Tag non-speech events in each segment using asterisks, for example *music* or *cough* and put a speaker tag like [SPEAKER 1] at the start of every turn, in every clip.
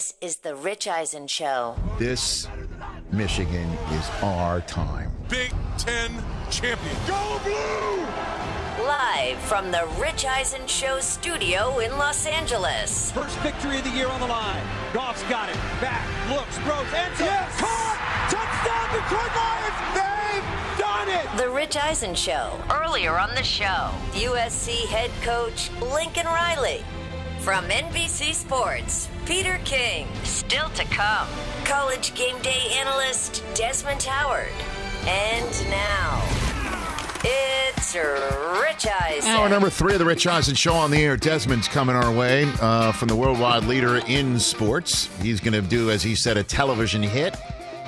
[SPEAKER 1] This is the Rich Eisen Show.
[SPEAKER 2] This Michigan is our time.
[SPEAKER 3] Big Ten champion. Go blue!
[SPEAKER 1] Live from the Rich Eisen Show studio in Los Angeles.
[SPEAKER 4] First victory of the year on the line. Goff's got it. Back, looks, throws, and yes! caught! Touchdown, Detroit Lions! They've done it!
[SPEAKER 1] The Rich Eisen Show. Earlier on the show, USC head coach Lincoln Riley. From NBC Sports, Peter King. Still to come, college game day analyst Desmond Howard. And now, it's Rich Eisen.
[SPEAKER 2] Hour number three of the Rich Eisen Show on the air. Desmond's coming our way uh, from the worldwide leader in sports. He's going to do, as he said, a television hit,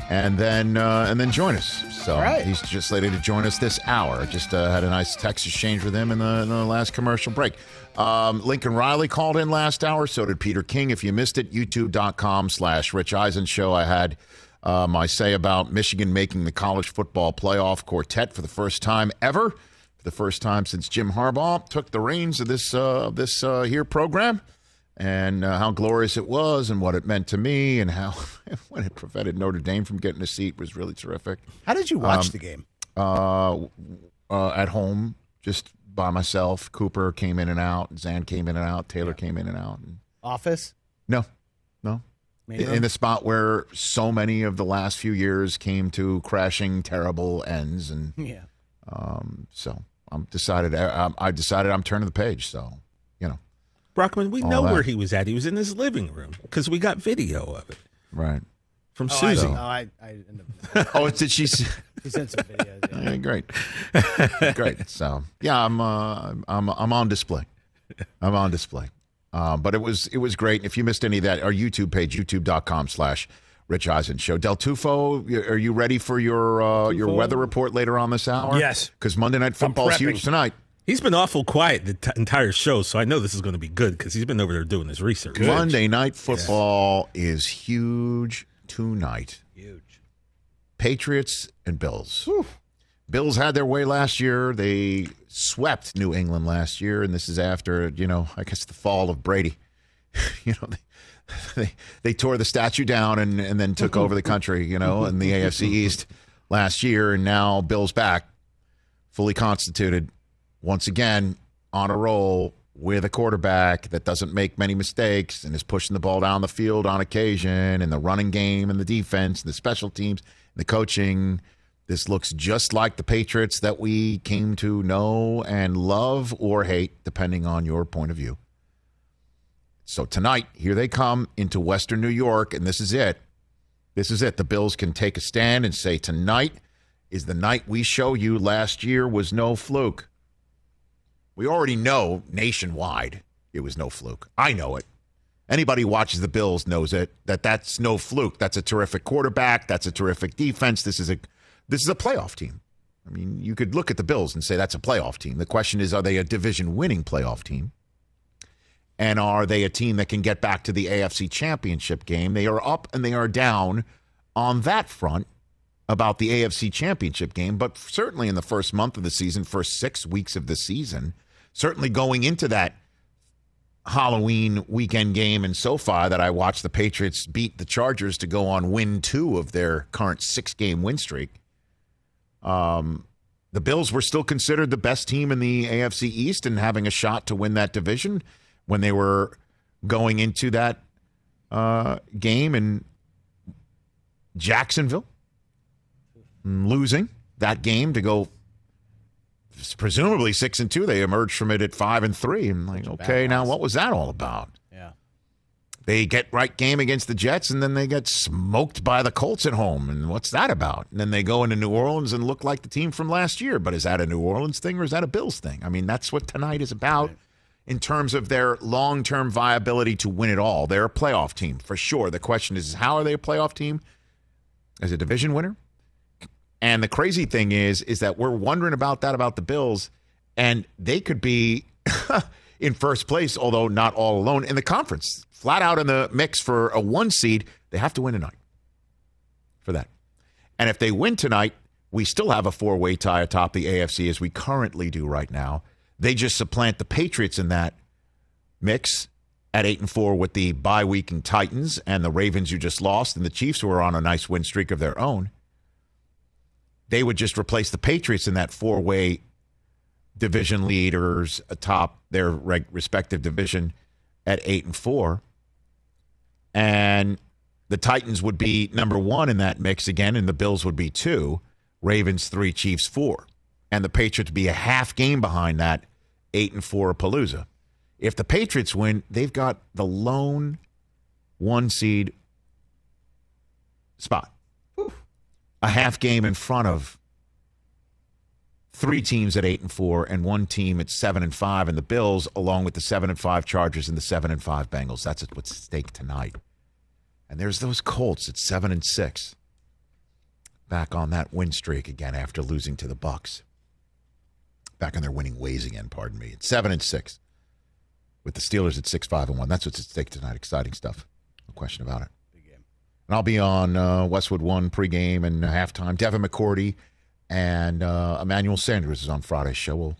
[SPEAKER 2] and then uh, and then join us. So he's just slated to join us this hour. Just uh, had a nice text exchange with him in the, in the last commercial break. Um, Lincoln Riley called in last hour. So did Peter King. If you missed it, youtube.com slash Rich Eisen Show. I had uh, my say about Michigan making the college football playoff quartet for the first time ever. For the first time since Jim Harbaugh took the reins of this, uh, this uh, here program. And uh, how glorious it was, and what it meant to me, and how *laughs* when it prevented Notre Dame from getting a seat was really terrific.
[SPEAKER 5] How did you watch
[SPEAKER 2] Um,
[SPEAKER 5] the game?
[SPEAKER 2] Uh, uh, at home, just by myself. Cooper came in and out. Zan came in and out. Taylor came in and out. And
[SPEAKER 5] Office?
[SPEAKER 2] no, no.
[SPEAKER 5] Main
[SPEAKER 2] In
[SPEAKER 5] room?
[SPEAKER 2] in the spot where so many of the last few years came to crashing, terrible ends, and *laughs*
[SPEAKER 5] Yeah.
[SPEAKER 2] um, so I'm decided. I, I decided I'm turning the page. So you know,
[SPEAKER 6] Brockman, we
[SPEAKER 2] All
[SPEAKER 6] know
[SPEAKER 2] that.
[SPEAKER 6] where he was at. He was in his living room because we got video of it
[SPEAKER 2] right?
[SPEAKER 6] from
[SPEAKER 5] Oh, I,
[SPEAKER 6] Suzy.
[SPEAKER 5] oh, I, I ended up, *laughs*
[SPEAKER 2] Oh, did she? s-
[SPEAKER 5] he sent some videos. Yeah.
[SPEAKER 2] Yeah, great, great. So yeah, I'm uh, I'm I'm on display. I'm on display. Um, but it was it was great. If you missed any of that, our YouTube page, youtube.com slash Rich Eisen Show. Del Tufo, are you ready for your uh, your weather report later on this hour?
[SPEAKER 5] Yes.
[SPEAKER 2] Because Monday Night Football is huge tonight.
[SPEAKER 6] He's been awful quiet the t- entire show, so I know this is going to be good because he's been over there doing his research.
[SPEAKER 2] Monday Night Football is huge tonight.
[SPEAKER 5] Huge.
[SPEAKER 2] Patriots and Bills. Bills had their way last year. They swept New England last year, and this is after you know, I guess the fall of Brady. *laughs* you know, they, they they tore the statue down and and then took over the country. You know, in the AFC East last year, and now Bills back, fully constituted, once again on a roll with a quarterback that doesn't make many mistakes and is pushing the ball down the field on occasion, and the running game and the defense, and the special teams, and the coaching. This looks just like the Patriots that we came to know and love or hate, depending on your point of view. So tonight, here they come into Western New York, and this is it. This is it. The Bills can take a stand and say, tonight is the night we show you last year was no fluke. We already know nationwide it was no fluke. I know it. Anybody who watches the Bills knows it that that's no fluke. That's a terrific quarterback. That's a terrific defense. This is a this is a playoff team. I mean, you could look at the Bills and say that's a playoff team. The question is, are they a division winning playoff team? And are they a team that can get back to the AFC championship game? They are up and they are down on that front about the AFC championship game, but certainly in the first month of the season, first six weeks of the season, certainly going into that Halloween weekend game in SoFi that I watched the Patriots beat the Chargers to go on win two of their current six game win streak. Um, the Bills were still considered the best team in the AFC East and having a shot to win that division when they were going into that uh, game in Jacksonville, losing that game to go presumably six and two. They emerged from it at five and three. And like, okay, now what was that all about?
[SPEAKER 5] Yeah.
[SPEAKER 2] They get right game against the Jets, and then they get smoked by the Colts at home. And what's that about? And then they go into New Orleans and look like the team from last year. But is that a New Orleans thing or is that a Bills thing? I mean, that's what tonight is about in terms of their long term viability to win it all. They're a playoff team for sure. The question is, how are they a playoff team? As a division winner? And the crazy thing is, is that we're wondering about that about the Bills, and they could be *laughs* in first place, although not all alone in the conference, flat out in the mix for a one seed. They have to win tonight for that. And if they win tonight, we still have a four way tie atop the AFC as we currently do right now. They just supplant the Patriots in that mix at eight and four with the bye week and Titans and the Ravens you just lost and the Chiefs who are on a nice win streak of their own. They would just replace the Patriots in that four way division leaders atop their respective division at eight and four. And the Titans would be number one in that mix again, and the Bills would be two, Ravens three, Chiefs four. And the Patriots be a half game behind that eight and four Palooza. If the Patriots win, they've got the lone one seed spot. A half game in front of three teams at eight and four and one team at seven and five and the Bills, along with the seven and five Chargers and the seven and five Bengals. That's what's at stake tonight. And there's those Colts at seven and six. Back on that win streak again after losing to the Bucks. Back on their winning ways again, pardon me. It's seven and six. With the Steelers at six, five, and one. That's what's at stake tonight. Exciting stuff. No question about it. And I'll be on uh, Westwood One pregame and halftime. Devin McCourty and uh, Emmanuel Sanders is on Friday's show. We'll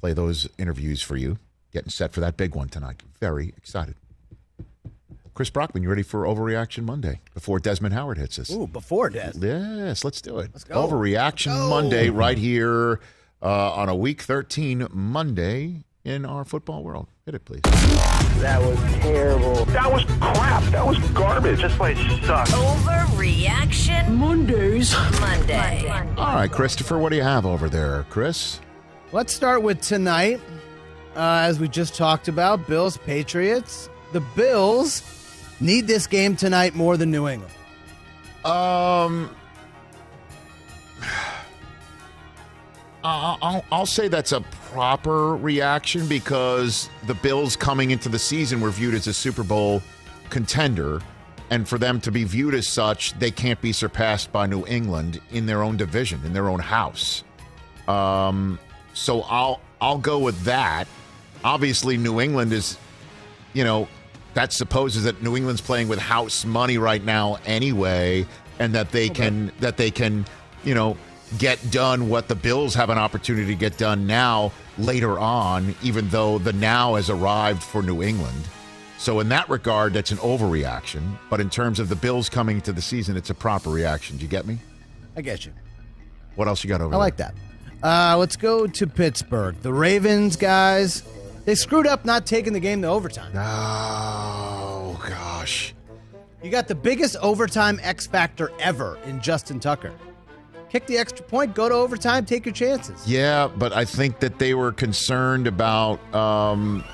[SPEAKER 2] play those interviews for you. Getting set for that big one tonight. Very excited. Chris Brockman, you ready for Overreaction Monday before Desmond Howard hits us?
[SPEAKER 5] Ooh, before Des.
[SPEAKER 2] Yes, let's do it.
[SPEAKER 5] Let's go.
[SPEAKER 2] Overreaction
[SPEAKER 5] go.
[SPEAKER 2] Monday right here uh, on a Week 13 Monday in our football world. Hit it, please.
[SPEAKER 7] That was terrible. That was crap. That was garbage. This place sucks.
[SPEAKER 1] Overreaction
[SPEAKER 5] Mondays.
[SPEAKER 1] Monday.
[SPEAKER 2] All right, Christopher, what do you have over there, Chris?
[SPEAKER 5] Let's start with tonight. Uh, as we just talked about, Bills Patriots. The Bills need this game tonight more than New England.
[SPEAKER 2] Um, I'll, I'll, I'll say that's a proper reaction because the Bills coming into the season were viewed as a Super Bowl contender. And for them to be viewed as such, they can't be surpassed by New England in their own division, in their own house. Um, so I'll I'll go with that. Obviously, New England is, you know, that supposes that New England's playing with house money right now anyway, and that they can that they can, you know, get done what the Bills have an opportunity to get done now later on, even though the now has arrived for New England. So in that regard, that's an overreaction. But in terms of the Bills coming to the season, it's a proper reaction. Do you get me?
[SPEAKER 5] I get you.
[SPEAKER 2] What else you got over
[SPEAKER 5] I
[SPEAKER 2] there?
[SPEAKER 5] like that. Uh, let's go to Pittsburgh. The Ravens, guys, they screwed up not taking the game to overtime.
[SPEAKER 2] Oh gosh.
[SPEAKER 5] You got the biggest overtime X factor ever in Justin Tucker. Kick the extra point, go to overtime, take your chances.
[SPEAKER 2] Yeah, but I think that they were concerned about um,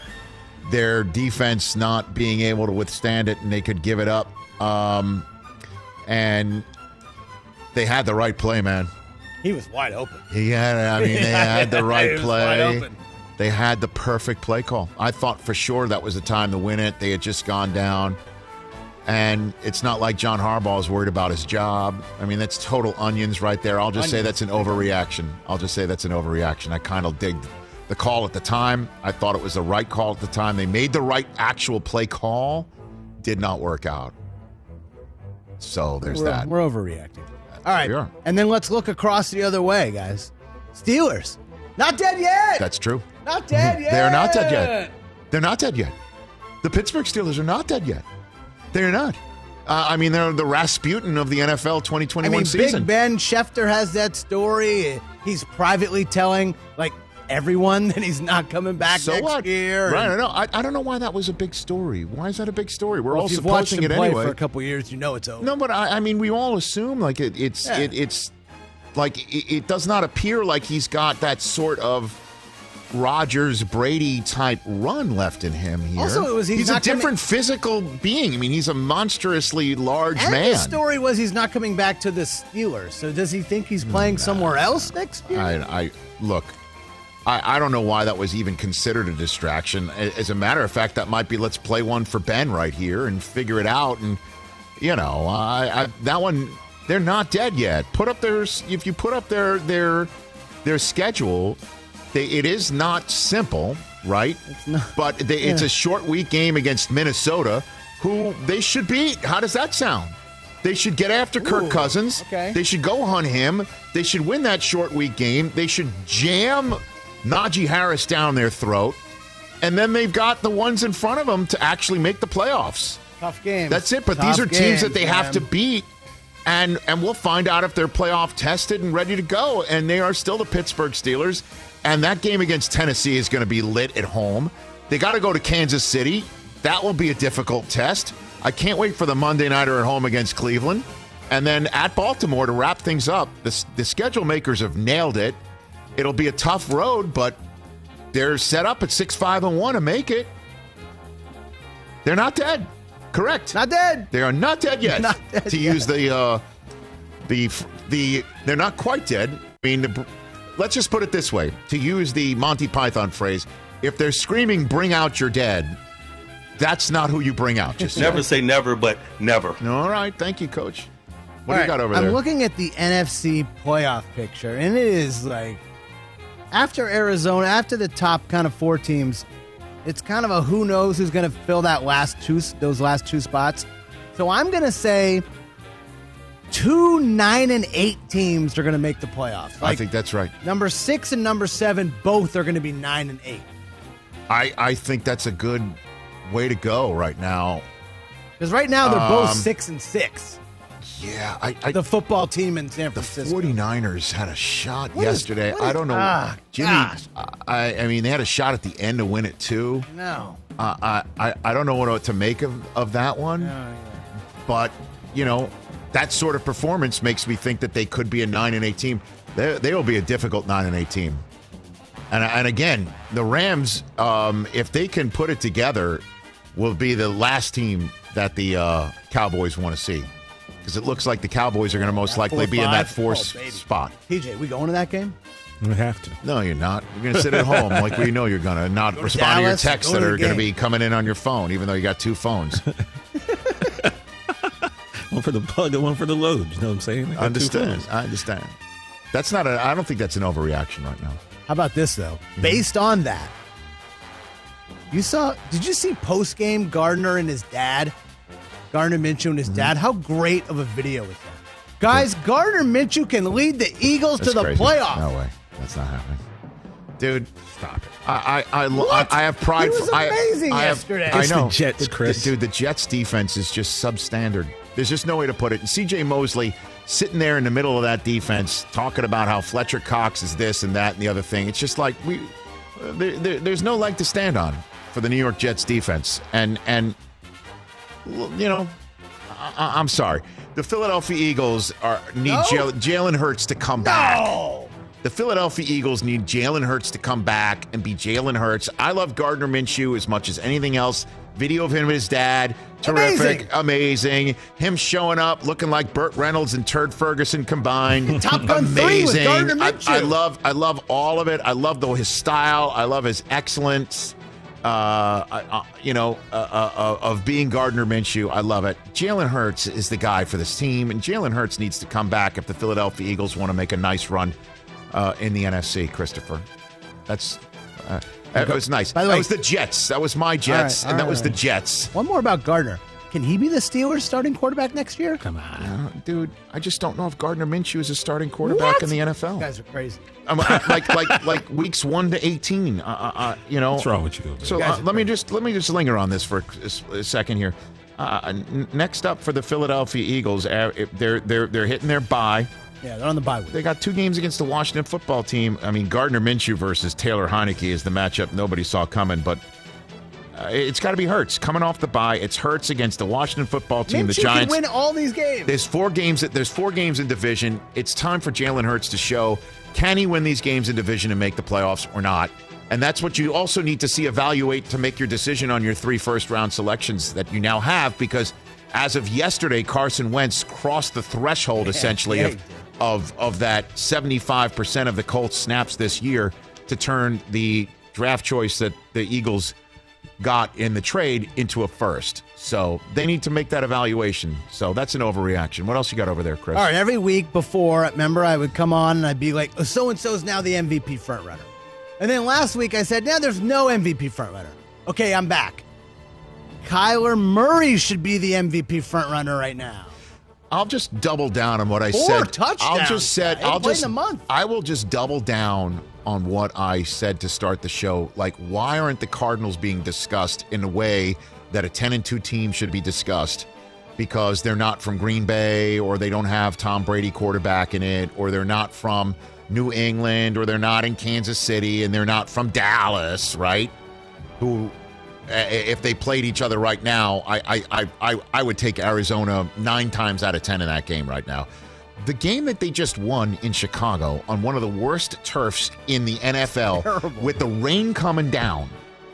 [SPEAKER 2] their defense not being able to withstand it, and they could give it up. Um, and they had the right play, man.
[SPEAKER 5] He was wide open.
[SPEAKER 2] He had, I mean, they *laughs* had the
[SPEAKER 5] He
[SPEAKER 2] right
[SPEAKER 5] was wide
[SPEAKER 2] play.
[SPEAKER 5] open.
[SPEAKER 2] They had the perfect play call. I thought for sure that was the time to win it. They had just gone down. And it's not like John Harbaugh is worried about his job. I mean, that's total onions right there. I'll just say that's an overreaction. I'll just say that's an overreaction. I kind of digged the call at the time. I thought it was the right call at the time. They made the right actual play call. Did not work out. So there's
[SPEAKER 5] we're,
[SPEAKER 2] that.
[SPEAKER 5] we're overreacting. All right.
[SPEAKER 2] Are.
[SPEAKER 5] And then let's look across the other way, guys. Steelers. Not dead yet.
[SPEAKER 2] That's true.
[SPEAKER 5] not dead yet. *laughs*
[SPEAKER 2] They're not dead yet. They're not dead yet. The Pittsburgh Steelers are not dead yet. They're not. Uh, I mean, they're the Rasputin of the NFL 2021
[SPEAKER 5] I mean,
[SPEAKER 2] season.
[SPEAKER 5] Big Ben Schefter has that story. He's privately telling like everyone *laughs* that he's not coming back
[SPEAKER 2] so
[SPEAKER 5] next
[SPEAKER 2] what?
[SPEAKER 5] year.
[SPEAKER 2] Right, I know. I, I don't know why that was a big story. Why is that a big story? We're
[SPEAKER 5] well,
[SPEAKER 2] all
[SPEAKER 5] if you've watched
[SPEAKER 2] supposing
[SPEAKER 5] him
[SPEAKER 2] it anyway.
[SPEAKER 5] for a couple years, you know it's over.
[SPEAKER 2] No, but I, I mean, we all assume like it, it's
[SPEAKER 5] Yeah.
[SPEAKER 2] it, it's like it, it does not appear like he's got that sort of Rodgers Brady type run left in him here.
[SPEAKER 5] Also, it was- he's
[SPEAKER 2] a
[SPEAKER 5] not coming-
[SPEAKER 2] different physical being. I mean, he's a monstrously large
[SPEAKER 5] and
[SPEAKER 2] man.
[SPEAKER 5] the story was he's not coming back to the Steelers. So does he think he's playing mm, somewhere else next year?
[SPEAKER 2] I, I look. I, I don't know why that was even considered a distraction. As a matter of fact, that might be let's play one for Ben right here and figure it out. And you know, I, I that one they're not dead yet. Put up their if you put up their their their schedule, they, it is not simple, right? It's
[SPEAKER 5] not.
[SPEAKER 2] But they, it's a short week game against Minnesota, who they should beat. How does that sound? They should get after Kirk Cousins.
[SPEAKER 5] okay.
[SPEAKER 2] They should go hunt him. They should win that short week game. They should jam Najee Harris down their throat. And then they've got the ones in front of them to actually make the playoffs.
[SPEAKER 5] Tough game.
[SPEAKER 2] That's it. But these are teams that they have to beat. And and we'll find out if they're playoff tested and ready to go. And they are still the Pittsburgh Steelers. And that game against Tennessee is going to be lit at home. They got to go to Kansas City. That will be a difficult test. I can't wait for the Monday nighter at home against Cleveland. And then at Baltimore to wrap things up. The, the schedule makers have nailed it. It'll be a tough road, but they're set up at 6 5 and 1 to make it. They're not dead. Correct.
[SPEAKER 5] Not dead.
[SPEAKER 2] They are not dead yet. *laughs*
[SPEAKER 5] Not dead
[SPEAKER 2] to use the uh, the the they're not quite dead. I mean, the, let's just put it this way: to use the Monty Python phrase, if they're screaming "Bring out your dead," that's not who you bring out. Just *laughs*
[SPEAKER 8] Never say never, but never.
[SPEAKER 2] All right, thank you, Coach. What
[SPEAKER 5] All
[SPEAKER 2] do you
[SPEAKER 5] right,
[SPEAKER 2] got over there?
[SPEAKER 5] I'm looking at the NFC playoff picture, and it is like after Arizona, after the top kind of four teams, it's kind of a who knows who's going to fill that last two those last two spots. So I'm going to say two nine and eight teams are going to make the playoffs.
[SPEAKER 2] I think that's right.
[SPEAKER 5] number six and number seven both are going to be nine and eight.
[SPEAKER 2] I I think that's a good way to go right now.
[SPEAKER 5] Because right now they're both
[SPEAKER 2] Um,
[SPEAKER 5] six and six.
[SPEAKER 2] Yeah, I, I
[SPEAKER 5] The football team in San Francisco.
[SPEAKER 2] The
[SPEAKER 5] Francisco.
[SPEAKER 2] 49ers had a shot
[SPEAKER 5] What is-
[SPEAKER 2] yesterday.
[SPEAKER 5] what
[SPEAKER 2] I don't know.
[SPEAKER 5] ah,
[SPEAKER 2] Jimmy. I, I mean, they had a shot at the end to win it, too.
[SPEAKER 5] no.
[SPEAKER 2] Uh, I, I, I don't know what to make of, of that one. But, you know, that sort of performance makes me think that they could be a 9 and 8 team. They, they will be a difficult 9 and 8 team. And, and again, the Rams, um, if they can put it together, will be the last team that the uh, Cowboys want to see. Because it looks like the Cowboys are going to most likely
[SPEAKER 5] Four,
[SPEAKER 2] be in that fourth
[SPEAKER 5] Oh,
[SPEAKER 2] spot.
[SPEAKER 5] PJ, we going to that game?
[SPEAKER 6] We have to.
[SPEAKER 2] No, you're not. You're going to sit at home like we know you're going to, not
[SPEAKER 5] to
[SPEAKER 2] respond to your
[SPEAKER 5] Dallas,
[SPEAKER 2] texts
[SPEAKER 5] go
[SPEAKER 2] that
[SPEAKER 5] to the
[SPEAKER 2] are going to be coming in on your phone, even though you got two phones. *laughs*
[SPEAKER 6] One for the plug and one for the load. You know what I'm saying? I
[SPEAKER 2] understand. I understand. That's not a. I don't think that's an overreaction right now.
[SPEAKER 5] How about this though?
[SPEAKER 2] Mm-hmm.
[SPEAKER 5] Based on that, you saw? Did you see post game Gardner and his dad, Gardner Minshew and his
[SPEAKER 2] Mm-hmm.
[SPEAKER 5] dad? How great of a video is that? Guys, Gardner Minshew can lead the Eagles
[SPEAKER 2] That's
[SPEAKER 5] to the
[SPEAKER 2] crazy.
[SPEAKER 5] playoffs.
[SPEAKER 2] No way. That's not happening, dude.
[SPEAKER 6] Stop it.
[SPEAKER 2] I I I,
[SPEAKER 5] What?
[SPEAKER 2] I, I have pride.
[SPEAKER 5] He was
[SPEAKER 2] for, I-
[SPEAKER 5] amazing
[SPEAKER 2] I, have-
[SPEAKER 5] yesterday.
[SPEAKER 2] I
[SPEAKER 6] It's the
[SPEAKER 2] know,
[SPEAKER 6] Jets,
[SPEAKER 2] The-
[SPEAKER 6] Chris.
[SPEAKER 2] dude. The Jets defense is just substandard. There's just no way to put it. And C.J. Mosley sitting there in the middle of that defense, talking about how Fletcher Cox is this and that and the other thing. It's just like we. uh, There, there, there's no leg to stand on for the New York Jets defense, and and you know, I, I'm sorry. The Philadelphia Eagles are need
[SPEAKER 5] No.
[SPEAKER 2] Jal- Jalen Hurts to come back. The Philadelphia Eagles need Jalen Hurts to come back and be Jalen Hurts. I love Gardner Minshew as much as anything else. Video of him and his dad, terrific, amazing. Him showing up looking like Burt Reynolds and Turd Ferguson combined. *laughs*
[SPEAKER 5] Top Gun 3 with
[SPEAKER 2] amazing.
[SPEAKER 5] Gardner
[SPEAKER 2] I, I love, I love all of it. I love the, his style. I love his excellence. Uh, uh, you know, uh, uh, uh, of being Gardner Minshew. I love it. Jalen Hurts is the guy for this team, and Jalen Hurts needs to come back if the Philadelphia Eagles want to make a nice run uh, in the NFC. Christopher, that's uh, that was nice.
[SPEAKER 5] By the way, that
[SPEAKER 2] was the Jets. That was my Jets,
[SPEAKER 5] all
[SPEAKER 2] and that
[SPEAKER 5] right,
[SPEAKER 2] was the. Jets.
[SPEAKER 5] One more about Gardner. Can he be the Steelers' starting quarterback next year?
[SPEAKER 6] Come on.
[SPEAKER 2] Uh, dude, I just don't know if Gardner Minshew is a starting quarterback
[SPEAKER 5] What?
[SPEAKER 2] in the
[SPEAKER 5] You
[SPEAKER 2] NFL.
[SPEAKER 5] guys are crazy.
[SPEAKER 2] I'm, I- like like like weeks one to eighteen. Uh, uh, uh, you know,
[SPEAKER 6] What's wrong with you?
[SPEAKER 2] So
[SPEAKER 5] You
[SPEAKER 2] uh, let me just let me just linger on this for a, a second here. Uh, n- next up for the Philadelphia Eagles, uh, they're they're they're hitting their bye.
[SPEAKER 5] Yeah, they're on the bye week.
[SPEAKER 2] They got two games against the Washington football team. I mean, Gardner Minshew versus Taylor Heinicke is the matchup nobody saw coming, but uh, it's got to be Hurts coming off the bye. It's Hurts against the Washington football team.
[SPEAKER 5] Minshew
[SPEAKER 2] the Giants
[SPEAKER 5] win all these games.
[SPEAKER 2] There's four games. There's four games in division. It's time for Jalen Hurts to show can he win these games in division and make the playoffs or not. And that's what you also need to see evaluate to make your decision on your three first round selections that you now have because as of yesterday, Carson Wentz crossed the threshold essentially
[SPEAKER 5] yeah,
[SPEAKER 2] of, of of that 75% of the Colts snaps this year to turn the draft choice that the Eagles got in the trade into a first. So they need to make that evaluation. So that's an overreaction. What else you got over there, Chris?
[SPEAKER 5] All right, every week before, remember, I would come on and I'd be like, oh, so and so's now the MVP frontrunner. And then last week I said, now there's no MVP frontrunner. Okay, I'm back. Kyler Murray should be the MVP frontrunner right now.
[SPEAKER 2] I'll just double down on what I
[SPEAKER 5] Four
[SPEAKER 2] said.
[SPEAKER 5] touchdowns.
[SPEAKER 2] I'll just said. I'll just.
[SPEAKER 5] a month.
[SPEAKER 2] I will just double down on what I said to start the show. Like, why aren't the Cardinals being discussed in a way that a ten and two team should be discussed? Because they're not from Green Bay, or they don't have Tom Brady quarterback in it, or they're not from New England, or they're not in Kansas City, and they're not from Dallas, right? Who Uh, if they played each other right now, I, I, I, I, would take Arizona nine times out of 10 in that game right now. The game that they just won in Chicago on one of the worst turfs in the NFL
[SPEAKER 5] Terrible.
[SPEAKER 2] with the rain coming down,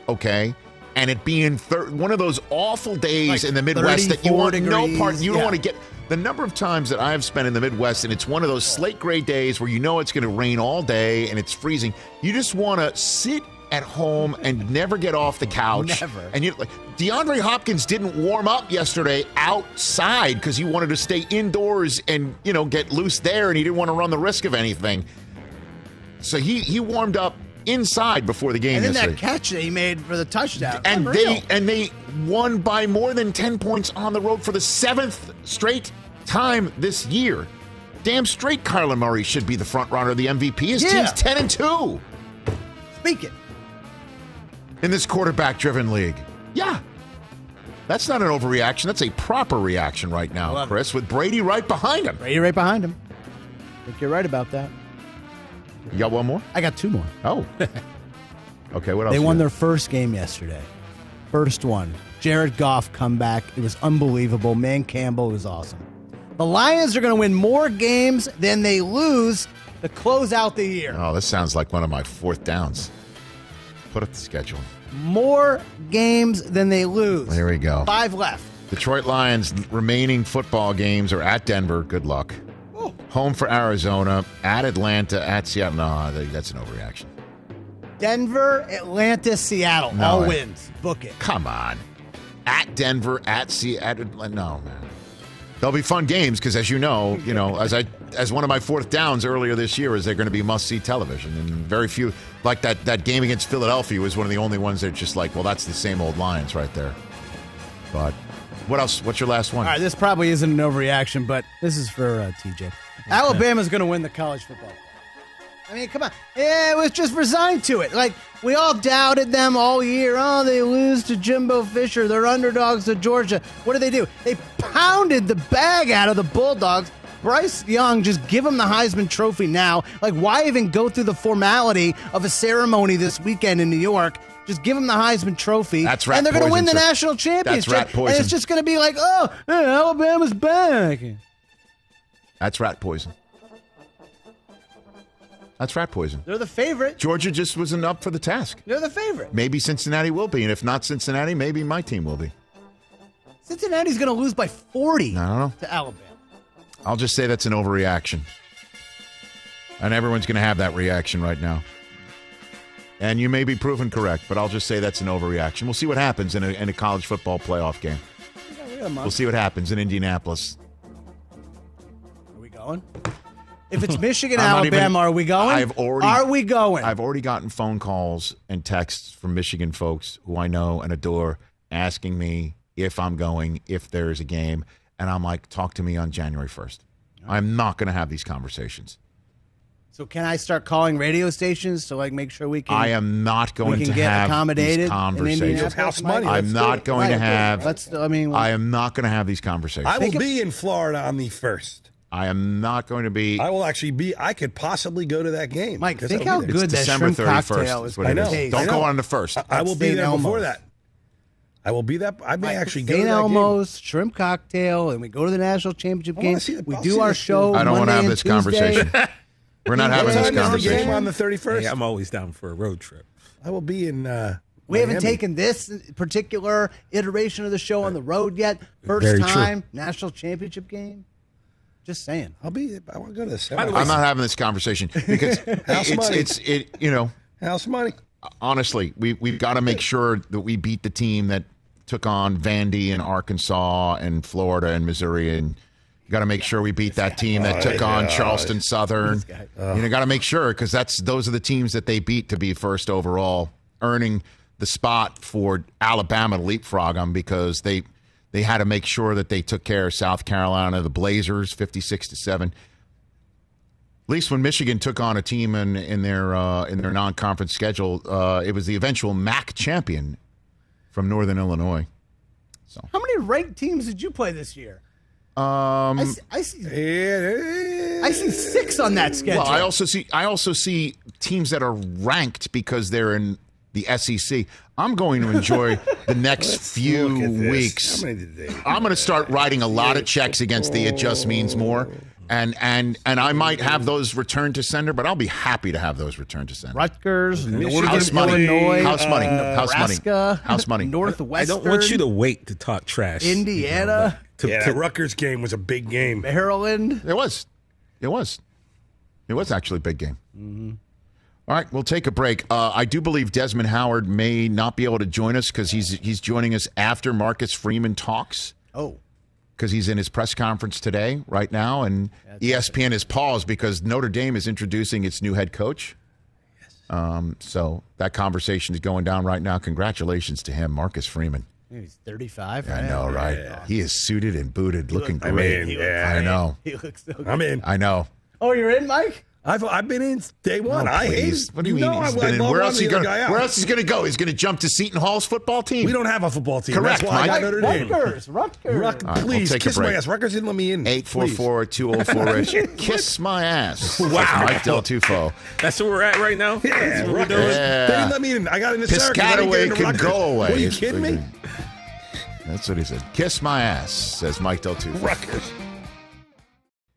[SPEAKER 2] okay? And it being thir- one of those awful days
[SPEAKER 5] Like
[SPEAKER 2] in the Midwest that you
[SPEAKER 5] 34
[SPEAKER 2] want no part,
[SPEAKER 5] degrees,
[SPEAKER 2] you don't want to get the number of times that I have spent in the Midwest, and it's one of those slate gray days where you know it's going to rain all day and it's freezing. You just want to sit at home and never get off the couch.
[SPEAKER 5] Never.
[SPEAKER 2] And you like DeAndre Hopkins didn't warm up yesterday outside because he wanted to stay indoors and you know get loose there, and he didn't want to run the risk of anything. So he he warmed up inside before the game
[SPEAKER 5] And then
[SPEAKER 2] yesterday.
[SPEAKER 5] that catch that he made for the touchdown.
[SPEAKER 2] and
[SPEAKER 5] Unreal.
[SPEAKER 2] they and they won by more than 10 points on the road for the seventh straight time this year. Damn straight Kyler Murray should be the front runner of the MVP. His
[SPEAKER 5] Yeah.
[SPEAKER 2] team's 10 and 2
[SPEAKER 5] Speak it.
[SPEAKER 2] In this quarterback driven league. Yeah. That's not an overreaction. That's a proper reaction right now,
[SPEAKER 5] Love it.
[SPEAKER 2] Chris, with Brady right behind him.
[SPEAKER 5] Brady right behind him. I think you're right about that.
[SPEAKER 2] You got one more?
[SPEAKER 5] I got two more.
[SPEAKER 2] Oh. *laughs* okay, what else?
[SPEAKER 5] They won their first game yesterday. First one. Jared Goff comeback. It was unbelievable. Dan Campbell was awesome. The Lions are going to win more games than they lose to close out the year.
[SPEAKER 2] Oh, this sounds like one of my fourth downs. Put up the schedule.
[SPEAKER 5] More games than they lose.
[SPEAKER 2] There we go.
[SPEAKER 5] Five left.
[SPEAKER 2] Detroit Lions remaining football games are at Denver. Good luck. Home for Arizona, at Atlanta, at Seattle. No, that's an overreaction.
[SPEAKER 5] Denver, Atlanta, Seattle.
[SPEAKER 2] No
[SPEAKER 5] all
[SPEAKER 2] way.
[SPEAKER 5] wins. Book it.
[SPEAKER 2] Come on. At Denver, at Seattle. No, man. They'll be fun games because, as you know, you know, as I as one of my fourth downs earlier this year, is they're going to be must see television, and very few like that that game against Philadelphia was one of the only ones that just like, well, that's the same old Lions right there. But what else? What's your last one?
[SPEAKER 5] All right, this probably isn't an overreaction, but this is for uh, TJ. Alabama's going to win the college football. I mean, come on. Yeah, it was just resigned to it. Like, we all doubted them all year. Oh, they lose to Jimbo Fisher. They're underdogs to Georgia. What did they do? They pounded the bag out of the Bulldogs. Bryce Young, just give him the Heisman Trophy now. Like, why even go through the formality of a ceremony this weekend in New York? Just give him the Heisman Trophy.
[SPEAKER 2] That's rat
[SPEAKER 5] And they're going to win the
[SPEAKER 2] sir.
[SPEAKER 5] national championship.
[SPEAKER 2] That's
[SPEAKER 5] rat
[SPEAKER 2] poison.
[SPEAKER 5] And it's just going to be like, oh, hey, Alabama's back.
[SPEAKER 2] That's rat poison. That's rat poison.
[SPEAKER 5] They're the favorite.
[SPEAKER 2] Georgia just wasn't up for the task.
[SPEAKER 5] They're the favorite.
[SPEAKER 2] Maybe Cincinnati will be, and if not Cincinnati, maybe my team will be.
[SPEAKER 5] Cincinnati's going to lose by 40
[SPEAKER 2] I don't know.
[SPEAKER 5] to Alabama.
[SPEAKER 2] I'll just say that's an overreaction. And everyone's going to have that reaction right now. And you may be proven correct, but I'll just say that's an overreaction. We'll see what happens in a, in a college football playoff game. We'll see what happens in Indianapolis.
[SPEAKER 5] Are we going? If it's *laughs* Michigan,
[SPEAKER 2] I'm
[SPEAKER 5] Alabama,
[SPEAKER 2] even-
[SPEAKER 5] are we going?
[SPEAKER 2] I've already.
[SPEAKER 5] Are we going?
[SPEAKER 2] I've already gotten phone calls and texts from Michigan folks who I know and adore asking me if I'm going, if there's a game, and I'm like, talk to me on January 1st. I'm not going to have these conversations.
[SPEAKER 5] so can I start calling radio stations to like make sure we can?
[SPEAKER 2] I am not going
[SPEAKER 5] we can
[SPEAKER 2] to
[SPEAKER 5] get
[SPEAKER 2] have
[SPEAKER 5] accommodated
[SPEAKER 2] these conversations.
[SPEAKER 5] Indianapolis,
[SPEAKER 9] House money.
[SPEAKER 2] I'm
[SPEAKER 9] Let's
[SPEAKER 2] not
[SPEAKER 9] do it.
[SPEAKER 2] going to have.
[SPEAKER 5] Let's. I mean,
[SPEAKER 2] I am not going to have these conversations.
[SPEAKER 9] I will be in Florida on the first.
[SPEAKER 2] I am not going to be.
[SPEAKER 9] I will actually be. I could possibly go to that game.
[SPEAKER 5] Mike,
[SPEAKER 9] 'cause
[SPEAKER 5] think
[SPEAKER 9] I'll
[SPEAKER 5] how
[SPEAKER 9] be there.
[SPEAKER 5] good that
[SPEAKER 2] December
[SPEAKER 5] shrimp
[SPEAKER 2] 31st
[SPEAKER 5] cocktail
[SPEAKER 2] is
[SPEAKER 5] is
[SPEAKER 2] what
[SPEAKER 5] going
[SPEAKER 2] it
[SPEAKER 5] to
[SPEAKER 2] is. Don't
[SPEAKER 9] I
[SPEAKER 2] go on the first.
[SPEAKER 9] I, I will be
[SPEAKER 5] St.
[SPEAKER 9] there before that. I will be that. I may actually go
[SPEAKER 5] St.
[SPEAKER 9] to that game.
[SPEAKER 5] Elmo's shrimp cocktail, and we go to the national championship
[SPEAKER 9] I
[SPEAKER 5] game.
[SPEAKER 9] the-
[SPEAKER 5] we
[SPEAKER 9] I'll
[SPEAKER 5] do our show.
[SPEAKER 2] I don't
[SPEAKER 5] want *laughs* to
[SPEAKER 2] have this conversation. We're not having this
[SPEAKER 9] time is the
[SPEAKER 2] conversation.
[SPEAKER 9] game on the thirty first.
[SPEAKER 6] Hey, I'm always down for a road trip.
[SPEAKER 9] I will be in. Uh,
[SPEAKER 5] We haven't taken this particular iteration of the show on the road yet. First
[SPEAKER 6] Very true.
[SPEAKER 5] time national championship game. Just saying.
[SPEAKER 9] I'll be. I want to go to the.
[SPEAKER 6] By
[SPEAKER 2] I'm not having this conversation *laughs* because
[SPEAKER 9] House
[SPEAKER 2] it's,
[SPEAKER 9] money.
[SPEAKER 2] it's it. You know,
[SPEAKER 9] House money.
[SPEAKER 2] honestly, we we've got to make sure that we beat the team that took on Vandy and Arkansas and Florida and Missouri and. Got to make sure we beat that team that took on Charleston Southern. You know, got to make sure because that's those are the teams that they beat to be first overall, earning the spot for Alabama to leapfrog them because they they had to make sure that they took care of South Carolina, the Blazers, fifty six to seven. At least when Michigan took on a team in in their uh, in their non conference schedule, uh, it was the eventual MAC champion from Northern Illinois.
[SPEAKER 5] So, how many ranked teams did you play this year?
[SPEAKER 2] Um,
[SPEAKER 5] I see, I see, I see six on that schedule.
[SPEAKER 2] Well, I also see I also see teams that are ranked because they're in the SEC. I'm going to enjoy the *laughs* next few
[SPEAKER 9] Look at
[SPEAKER 2] weeks.
[SPEAKER 9] How many did they?
[SPEAKER 2] I'm going to start writing a lot of checks against the it just means more. And and and I might have those returned to sender, but I'll be happy to have those returned to sender.
[SPEAKER 5] Rutgers,
[SPEAKER 9] Michigan,
[SPEAKER 2] House money.
[SPEAKER 5] Illinois,
[SPEAKER 2] House money.
[SPEAKER 5] uh,
[SPEAKER 2] House money.
[SPEAKER 5] Nebraska,
[SPEAKER 2] House money.
[SPEAKER 6] I don't want you to wait to talk trash.
[SPEAKER 5] Indiana,
[SPEAKER 6] To,
[SPEAKER 9] Yeah,
[SPEAKER 6] to-
[SPEAKER 9] Rutgers game was a big game.
[SPEAKER 5] Maryland.
[SPEAKER 2] It was. It was. It was actually a big game. All right, we'll take a break. Uh, I do believe Desmond Howard may not be able to join us because he's he's joining us after Marcus Freeman talks
[SPEAKER 5] Oh,
[SPEAKER 2] because he's in his press conference today right now, and E ESPN is paused because Notre Dame is introducing its new head coach. Um, so that conversation is going down right now. Congratulations to him, Marcus Freeman.
[SPEAKER 5] he's 35.
[SPEAKER 2] I
[SPEAKER 5] right?
[SPEAKER 2] know, right? He is suited and booted, looking
[SPEAKER 9] I
[SPEAKER 2] great.
[SPEAKER 9] mean, yeah.
[SPEAKER 2] I know. *laughs*
[SPEAKER 5] He looks so good.
[SPEAKER 9] I'm in.
[SPEAKER 2] I know.
[SPEAKER 5] Oh, you're in, Mike?
[SPEAKER 9] I've I've been in day one.
[SPEAKER 2] Oh,
[SPEAKER 9] I hate.
[SPEAKER 2] please. What do you,
[SPEAKER 9] know
[SPEAKER 2] mean? He's
[SPEAKER 9] I,
[SPEAKER 2] been
[SPEAKER 9] I
[SPEAKER 2] in? Where else is he going? Where else is he going to go? He's going to jump to Seton Hall's football team.
[SPEAKER 9] We don't have a football team.
[SPEAKER 2] Correct,
[SPEAKER 9] That's why I got
[SPEAKER 2] Mike.
[SPEAKER 9] Notre Dame.
[SPEAKER 5] Rutgers, Rutgers.
[SPEAKER 9] Ruck,
[SPEAKER 2] right, we'll
[SPEAKER 9] please kiss my ass. Rutgers didn't let me in.
[SPEAKER 2] Eight four
[SPEAKER 9] Please.
[SPEAKER 2] four two zero four *laughs* Kiss my ass.
[SPEAKER 6] Wow.
[SPEAKER 2] That's Mike Del Tufo.
[SPEAKER 6] that's where we're at right now.
[SPEAKER 9] Yeah,
[SPEAKER 6] we're doing?
[SPEAKER 2] Yeah.
[SPEAKER 9] They didn't let me in. I got in the circus. I didn't get
[SPEAKER 2] Piscataway can
[SPEAKER 9] Rutgers.
[SPEAKER 2] go away.
[SPEAKER 9] What, are you
[SPEAKER 2] It's
[SPEAKER 9] kidding me?
[SPEAKER 2] That's what he said. Kiss my ass, says Mike Del Tufo.
[SPEAKER 9] Rutgers.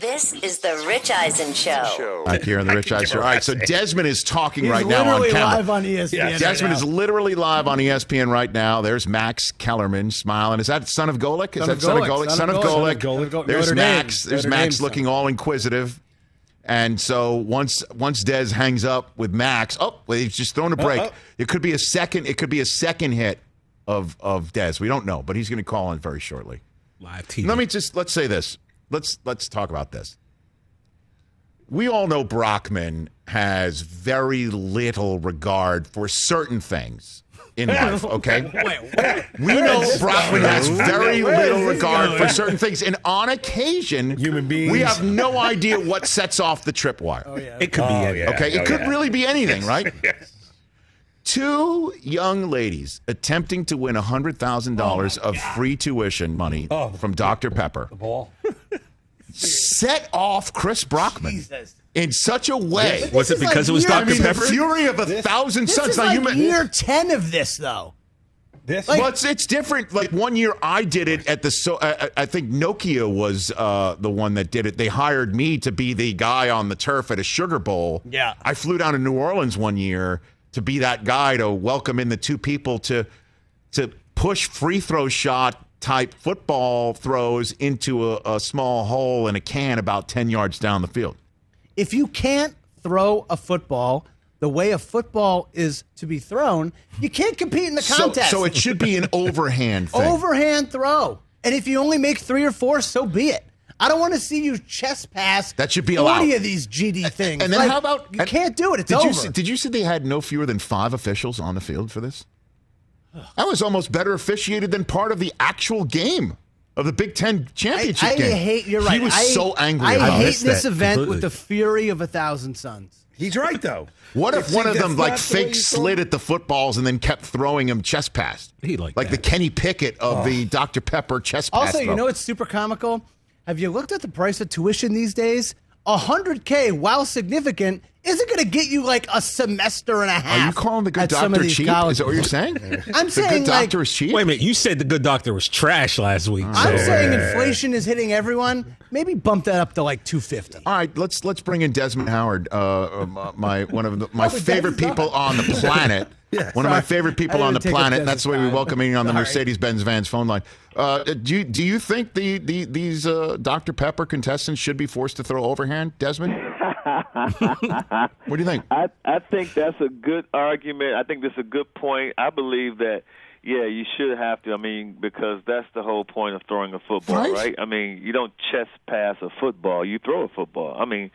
[SPEAKER 1] This is the Rich Eisen Show.
[SPEAKER 2] Back here on the Rich Eisen Show. All right, so Desmond is talking
[SPEAKER 5] He's
[SPEAKER 2] right now on
[SPEAKER 5] literally
[SPEAKER 2] camera.
[SPEAKER 5] live on ESPN. right
[SPEAKER 2] Desmond
[SPEAKER 5] now.
[SPEAKER 2] is literally live on ESPN right now. There's Max Kellerman smiling. Is that son of Golic? Is
[SPEAKER 5] Son
[SPEAKER 2] that
[SPEAKER 5] of
[SPEAKER 2] son of
[SPEAKER 5] Golic.
[SPEAKER 2] Golic?
[SPEAKER 5] Son
[SPEAKER 2] Son
[SPEAKER 5] of
[SPEAKER 2] of
[SPEAKER 5] Golic.
[SPEAKER 2] Golic.
[SPEAKER 5] Son of Golic.
[SPEAKER 2] There's
[SPEAKER 5] Notre
[SPEAKER 2] Max.
[SPEAKER 5] Dame.
[SPEAKER 2] There's
[SPEAKER 5] Notre
[SPEAKER 2] Max
[SPEAKER 5] Dame
[SPEAKER 2] looking
[SPEAKER 5] son.
[SPEAKER 2] all inquisitive. And so once once Des hangs up with Max, oh, well, he's just thrown a break.
[SPEAKER 9] Uh-oh.
[SPEAKER 2] It could be a second. It could be a second hit of of Des. We don't know, but he's going to call in very shortly.
[SPEAKER 6] Live TV.
[SPEAKER 2] Let me just let's say this. Let's let's talk about this. We all know Brockman has very little regard for certain things in *laughs* life, okay? we know Brockman has very little regard for certain things, and on occasion,
[SPEAKER 9] Human beings.
[SPEAKER 2] we have no idea what sets off the tripwire.
[SPEAKER 6] Oh, it could be.
[SPEAKER 9] Oh,
[SPEAKER 6] anything.
[SPEAKER 9] yeah.
[SPEAKER 2] Okay, it
[SPEAKER 9] Oh,
[SPEAKER 2] could
[SPEAKER 9] yeah.
[SPEAKER 2] really be anything, right?
[SPEAKER 9] Yes.
[SPEAKER 2] Two young ladies attempting to win $100,000 of free tuition money
[SPEAKER 9] Oh.
[SPEAKER 2] from Dr. Pepper
[SPEAKER 9] Ball.
[SPEAKER 2] set off Chris Brockman
[SPEAKER 5] Jesus.
[SPEAKER 2] in such a way.
[SPEAKER 5] But
[SPEAKER 6] Was
[SPEAKER 5] this
[SPEAKER 6] it
[SPEAKER 5] is
[SPEAKER 6] because
[SPEAKER 5] like
[SPEAKER 6] it was
[SPEAKER 5] year-
[SPEAKER 2] I
[SPEAKER 6] Dr.
[SPEAKER 2] mean, the
[SPEAKER 6] Pepper?
[SPEAKER 2] fury of a thousand
[SPEAKER 5] This
[SPEAKER 2] suns.
[SPEAKER 5] is
[SPEAKER 2] Now,
[SPEAKER 5] like
[SPEAKER 2] you ma-
[SPEAKER 5] year 10 of this, though.
[SPEAKER 9] This
[SPEAKER 5] Like-
[SPEAKER 2] well, it's, it's different. Like one year, I did it at the. So I, I I think Nokia was uh, the one that did it. They hired me to be the guy on the turf at a Sugar Bowl.
[SPEAKER 5] Yeah.
[SPEAKER 2] I flew down to New Orleans one year to be that guy to welcome in the two people to to push free throw shot type football throws into a, a small hole in a can about ten yards down the field.
[SPEAKER 5] If you can't throw a football the way a football is to be thrown, you can't compete in the
[SPEAKER 2] So,
[SPEAKER 5] contest.
[SPEAKER 2] so it should be an *laughs* overhand thing.
[SPEAKER 5] overhand throw. And if you only make three or four, so be it. I don't want to see you chest pass.
[SPEAKER 2] That should be
[SPEAKER 5] 40
[SPEAKER 2] allowed.
[SPEAKER 5] of these GD things.
[SPEAKER 2] And then
[SPEAKER 5] Like,
[SPEAKER 2] how about
[SPEAKER 5] you can't do it? It's
[SPEAKER 2] did
[SPEAKER 5] over.
[SPEAKER 2] You see, did you see they had no fewer than five officials on the field for this? That was almost better officiated than part of the actual game of the Big Ten
[SPEAKER 5] I,
[SPEAKER 2] championship
[SPEAKER 5] I
[SPEAKER 2] game.
[SPEAKER 5] hate. You're right.
[SPEAKER 2] He was
[SPEAKER 5] I,
[SPEAKER 2] so angry.
[SPEAKER 5] I
[SPEAKER 2] about
[SPEAKER 5] hate
[SPEAKER 2] it.
[SPEAKER 5] this event
[SPEAKER 6] completely.
[SPEAKER 5] with the fury of a thousand suns.
[SPEAKER 9] He's right though.
[SPEAKER 2] What if
[SPEAKER 9] You
[SPEAKER 2] one of them like
[SPEAKER 9] not the
[SPEAKER 2] fake slid
[SPEAKER 9] throw?
[SPEAKER 2] at the footballs and then kept throwing him chest pass?
[SPEAKER 6] He liked
[SPEAKER 2] like the. Kenny Pickett of the oh. Dr Pepper chest pass.
[SPEAKER 5] Also, you
[SPEAKER 2] throw.
[SPEAKER 5] know it's super comical? Have you looked at the price of tuition these days? A hundred K, while significant, isn't going to get you like a semester and a half.
[SPEAKER 2] Are you calling the good
[SPEAKER 5] at some of
[SPEAKER 2] doctor
[SPEAKER 5] these
[SPEAKER 2] cheap?
[SPEAKER 5] colleges.
[SPEAKER 2] Is that what you're saying? *laughs*
[SPEAKER 5] I'm
[SPEAKER 2] the
[SPEAKER 5] saying
[SPEAKER 2] good
[SPEAKER 5] like
[SPEAKER 2] doctor is cheap.
[SPEAKER 6] Wait a minute. You said the good doctor was trash last week.
[SPEAKER 5] I'm
[SPEAKER 6] so-
[SPEAKER 5] saying inflation is hitting everyone. Maybe bump that up to like 250.
[SPEAKER 2] All right, let's let's bring in Desmond Howard, uh, uh, my one of the, my favorite people on the planet. *laughs*
[SPEAKER 9] Yeah,
[SPEAKER 2] one of my favorite people on the
[SPEAKER 5] didn't take up
[SPEAKER 2] planet. and That's the way we welcome in on the Mercedes-Benz Vans phone line. Uh, do you do you think the, the these uh, Dr Pepper contestants should be forced to throw overhand, Desmond? *laughs* *laughs* what do you think?
[SPEAKER 7] I I think that's a good argument. I think that's a good point. I believe that yeah, you should have to. I mean, because that's the whole point of throwing a football,
[SPEAKER 2] Right.
[SPEAKER 7] right? I mean, you don't chest pass a football; you throw a football. I mean,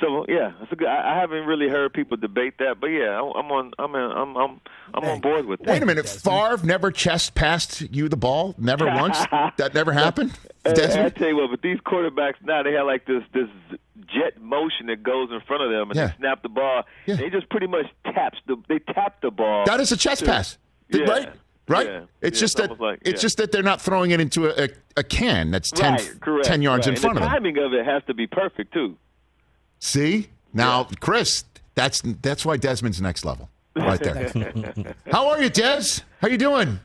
[SPEAKER 7] so yeah, it's a good. I, I haven't really heard people debate that, but yeah, I'm I'm on. I'm in, I'm I'm I'm on board with that.
[SPEAKER 2] Wait a minute, Favre never chest passed you the ball, never *laughs* once. That never happened. *laughs*
[SPEAKER 7] Hey, I
[SPEAKER 2] Desmond,
[SPEAKER 7] tell you what, but these quarterbacks now they have like this this jet motion that goes in front of them and
[SPEAKER 2] Yeah.
[SPEAKER 7] they snap the ball.
[SPEAKER 2] Yeah.
[SPEAKER 7] They just pretty much taps the they tap the ball.
[SPEAKER 2] that is a chest
[SPEAKER 7] to-
[SPEAKER 2] pass,
[SPEAKER 7] Yeah.
[SPEAKER 2] right? Right.
[SPEAKER 7] Yeah.
[SPEAKER 2] It's
[SPEAKER 7] Yeah,
[SPEAKER 2] just
[SPEAKER 7] it's
[SPEAKER 2] that
[SPEAKER 7] almost like-
[SPEAKER 2] it's just that they're not throwing it into a, a, a can that's 10,
[SPEAKER 7] right, correct,
[SPEAKER 2] 10 yards
[SPEAKER 7] right.
[SPEAKER 2] in front
[SPEAKER 7] and
[SPEAKER 2] of
[SPEAKER 7] the
[SPEAKER 2] them.
[SPEAKER 7] timing of it has to be perfect too.
[SPEAKER 2] See now, Chris, that's that's why Desmond's next level, right there. *laughs* How are you, Des? How you doing?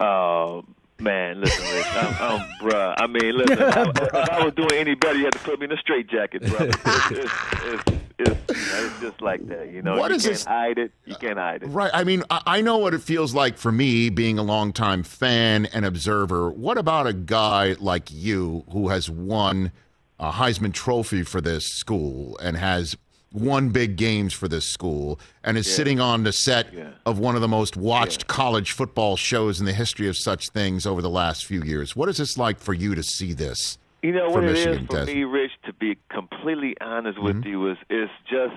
[SPEAKER 7] Oh man, listen, Rich, I'm, I'm, bruh. I mean, listen. I, if I was doing any better, you had to put me in a straitjacket, brother. It's, it's, it's, it's, you know, it's just like that, you know.
[SPEAKER 2] What
[SPEAKER 7] you
[SPEAKER 2] is
[SPEAKER 7] can't
[SPEAKER 2] this-
[SPEAKER 7] hide it. You can't hide it.
[SPEAKER 2] Right. I mean, I, I know what it feels like for me being a longtime fan and observer. What about a guy like you who has won a Heisman Trophy for this school and has won big games for this school and is sitting on the set
[SPEAKER 7] Yeah.
[SPEAKER 2] of one of the most watched college football shows in the history of such things over the last few years? What is this like for you to see this?
[SPEAKER 7] You know what
[SPEAKER 2] Michigan,
[SPEAKER 7] it is for me, Rich. To be completely honest with
[SPEAKER 2] Mm-hmm.
[SPEAKER 7] you, is is just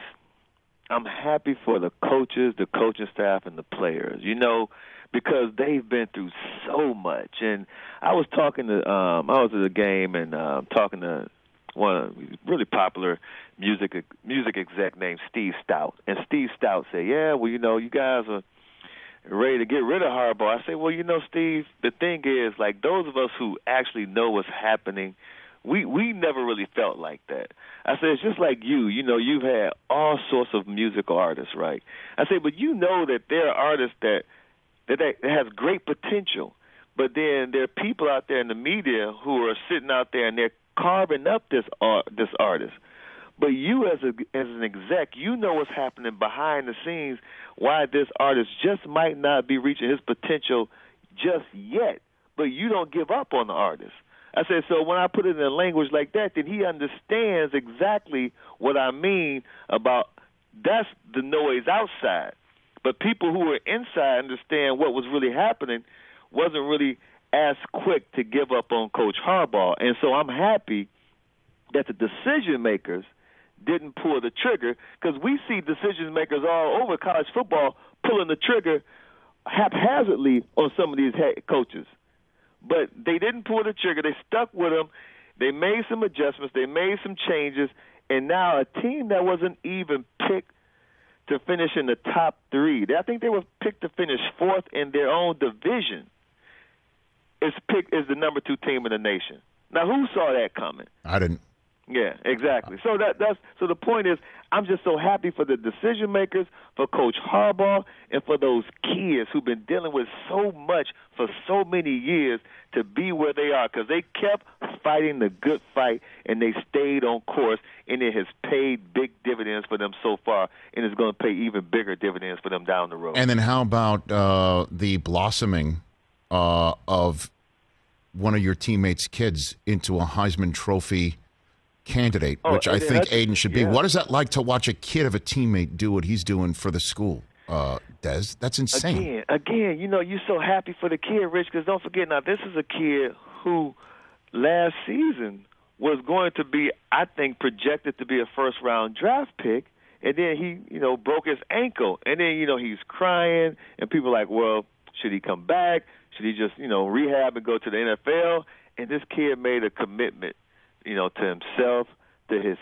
[SPEAKER 7] I'm happy for the coaches, the coaching staff, and the players. You know, because they've been through so much. And I was talking to um I was at a game and um talking to one really popular music music exec named Steve Stoute. And Steve Stoute said, "Yeah, well, you know, you guys are ready to get rid of Harbaugh." I said, "Well, you know, Steve, the thing is, like those of us who actually know what's happening, we we never really felt like that." I said, "It's just like you. You know, you've had all sorts of musical artists, right?" I said, "But you know that there are artists that that that has great potential." But then there are people out there in the media who are sitting out there and they're carving up this art, this artist. But you, as a as an exec, you know what's happening behind the scenes. Why this artist just might not be reaching his potential just yet. But you don't give up on the artist. I said, so when I put it in a language like that, then he understands exactly what I mean about that's the noise outside. But people who were inside understand what was really happening wasn't really as quick to give up on Coach Harbaugh. And so I'm happy that the decision makers didn't pull the trigger because we see decision makers all over college football pulling the trigger haphazardly on some of these head coaches. But they didn't pull the trigger. They stuck with them. They made some adjustments. They made some changes. And now a team that wasn't even picked to finish in the top three, I think they were picked to finish fourth in their own division, is picked as the number two team in the nation. Now, who saw that coming?
[SPEAKER 2] I didn't.
[SPEAKER 7] Yeah, exactly. So that that's so the point is I'm just so happy for the decision makers, for Coach Harbaugh, and for those kids who've been dealing with so much for so many years to be where they are because they kept fighting the good fight and they stayed on course, and it has paid big dividends for them so far, and it's going to pay even bigger dividends for them down the road.
[SPEAKER 2] And then how about uh, the blossoming uh, of one of your teammates' kids into a Heisman Trophy? candidate,
[SPEAKER 7] Oh,
[SPEAKER 2] which I think Aidan should be.
[SPEAKER 7] yeah.
[SPEAKER 2] What is that like to watch a kid of a teammate do what he's doing for the school, uh, Des? That's insane.
[SPEAKER 7] Again, again, you know, you're so happy for the kid, Rich, because don't forget now, this is a kid who last season was going to be, I think, projected to be a first round draft pick, and then he, you know, broke his ankle, and then you know he's crying, and people are like, well, should he come back? Should he just, you know, rehab and go to the NFL? And this kid made a commitment, you know, to himself, to his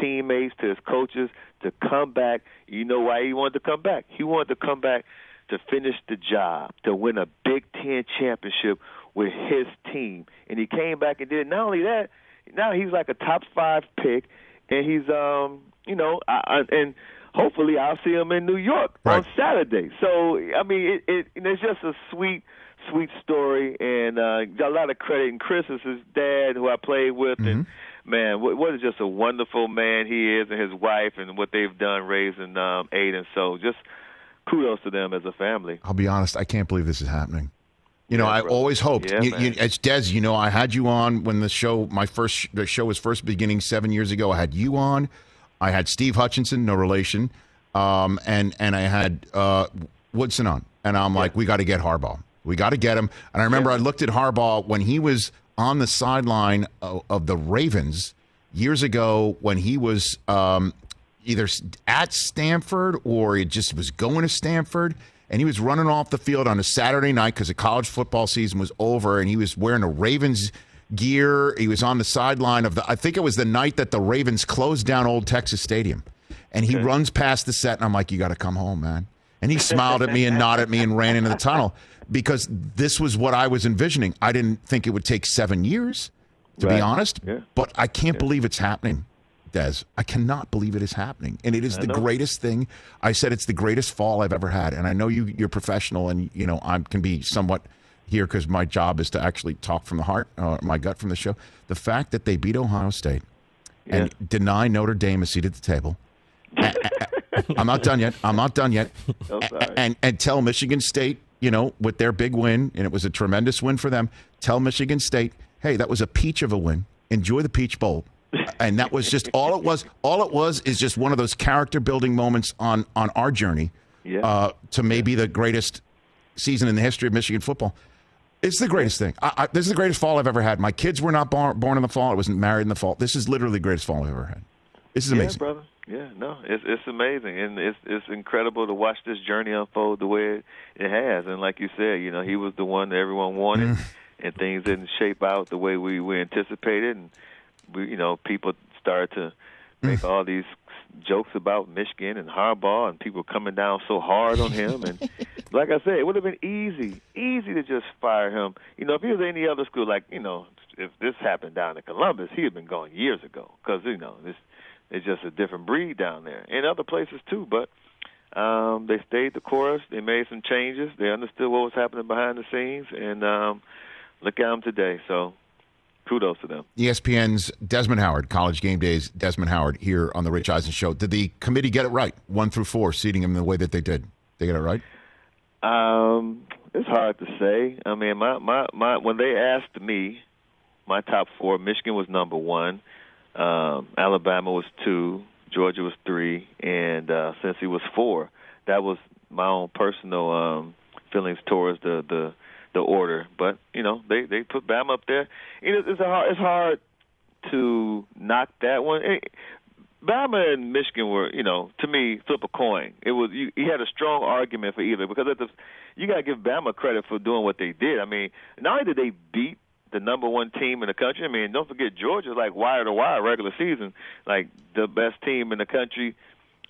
[SPEAKER 7] teammates, to his coaches, to come back. You know why he wanted to come back? He wanted to come back to finish the job, to win a Big Ten championship with his team. And he came back and did. it. Not only that, now he's like a top five pick, and he's um, you know, I, I, and hopefully I'll see him in New York on Saturday. So I mean, it, it it's just a sweet. Sweet story, and uh, got a lot of credit. And Chris is his dad, who I played with, and man, what, what is just a wonderful man he is, and his wife, and what they've done raising um, Aidan. So just kudos to them as a family.
[SPEAKER 2] I'll be honest, I can't believe this is happening. You know, I always hoped.
[SPEAKER 7] Yeah,
[SPEAKER 2] you, you, it's Des. You know, I had you on when the show, my first the show was first beginning seven years ago. I had you on. I had Steve Hutchinson, no relation, um, and and I had uh, Woodson on, and I'm like, we got to get Harbaugh. We got to get him. And I remember I looked at Harbaugh when he was on the sideline of, of the Ravens years ago when he was um, either at Stanford or he just was going to Stanford. And he was running off the field on a Saturday night because the college football season was over, and he was wearing a Ravens gear. He was on the sideline of the. I think it was the night that the Ravens closed down Old Texas Stadium, and he runs past the set, and I'm like, "You got to come home, man." And he *laughs* smiled at me and nodded at me and ran into the tunnel because this was what I was envisioning. I didn't think it would take seven years, to be honest,
[SPEAKER 7] Yeah.
[SPEAKER 2] but I can't believe it's happening. Des, I cannot believe it is happening, and it is
[SPEAKER 7] I
[SPEAKER 2] the
[SPEAKER 7] know.
[SPEAKER 2] greatest thing. I said it's the greatest fall I've ever had, and I know you you're professional, and you know I can be somewhat here because my job is to actually talk from the heart, uh, my gut from the show. The fact that they beat Ohio State and deny Notre Dame a seat at the table. I'm not done yet. I'm not done yet. *laughs*
[SPEAKER 7] I'm.
[SPEAKER 2] And and tell Michigan State, you know, with their big win, and it was a tremendous win for them. Tell Michigan State, hey, that was a peach of a win. Enjoy the Peach Bowl. And that was just all it was. All it was is just one of those character building moments on on our journey
[SPEAKER 7] Yeah.
[SPEAKER 2] uh, to maybe the greatest season in the history of Michigan football. It's the greatest thing. I, I, this is the greatest fall I've ever had. My kids were not born, born in the fall. I wasn't married in the fall. This is literally the greatest fall I've ever had. This is
[SPEAKER 7] yeah,
[SPEAKER 2] amazing.
[SPEAKER 7] brother. Yeah, no, it's it's amazing, and it's it's incredible to watch this journey unfold the way it, has. And like you said, you know, he was the one that everyone wanted,
[SPEAKER 2] Mm.
[SPEAKER 7] and things didn't shape out the way we we anticipated, and we, you know, people started to
[SPEAKER 2] Mm.
[SPEAKER 7] make all these jokes about Michigan and Harbaugh, and people coming down so hard on him. And *laughs* like I said, it would have been easy, easy to just fire him. You know, if he was any other school, like you know, if this happened down in Columbus, he'd have been gone years ago. Because you know, this it's just a different breed down there, and other places too. But um, they stayed the course. They made some changes. They understood what was happening behind the scenes, and um, look at them today. So kudos to them.
[SPEAKER 2] ESPN's Desmond Howard, College Game Days, Desmond Howard here on the Rich Eisen Show. Did the committee get it right, one through four, seating them the way that they did? They get it right?
[SPEAKER 7] Um, it's hard to say. I mean, my my my when they asked me, my top four, Michigan was number one, um, Alabama was two, Georgia was three, and uh, Cincy was four. That was my own personal um, feelings towards the the the order. But you know, they they put Bama up there. You know, it's hard, it's hard to knock that one. It, Bama and Michigan were, you know, to me, flip a coin. It was you, you had a strong argument for either because at the, you got to give Bama credit for doing what they did. I mean, not only did they beat the number one team in the country. I mean, don't forget Georgia's like wire to wire regular season, like the best team in the country,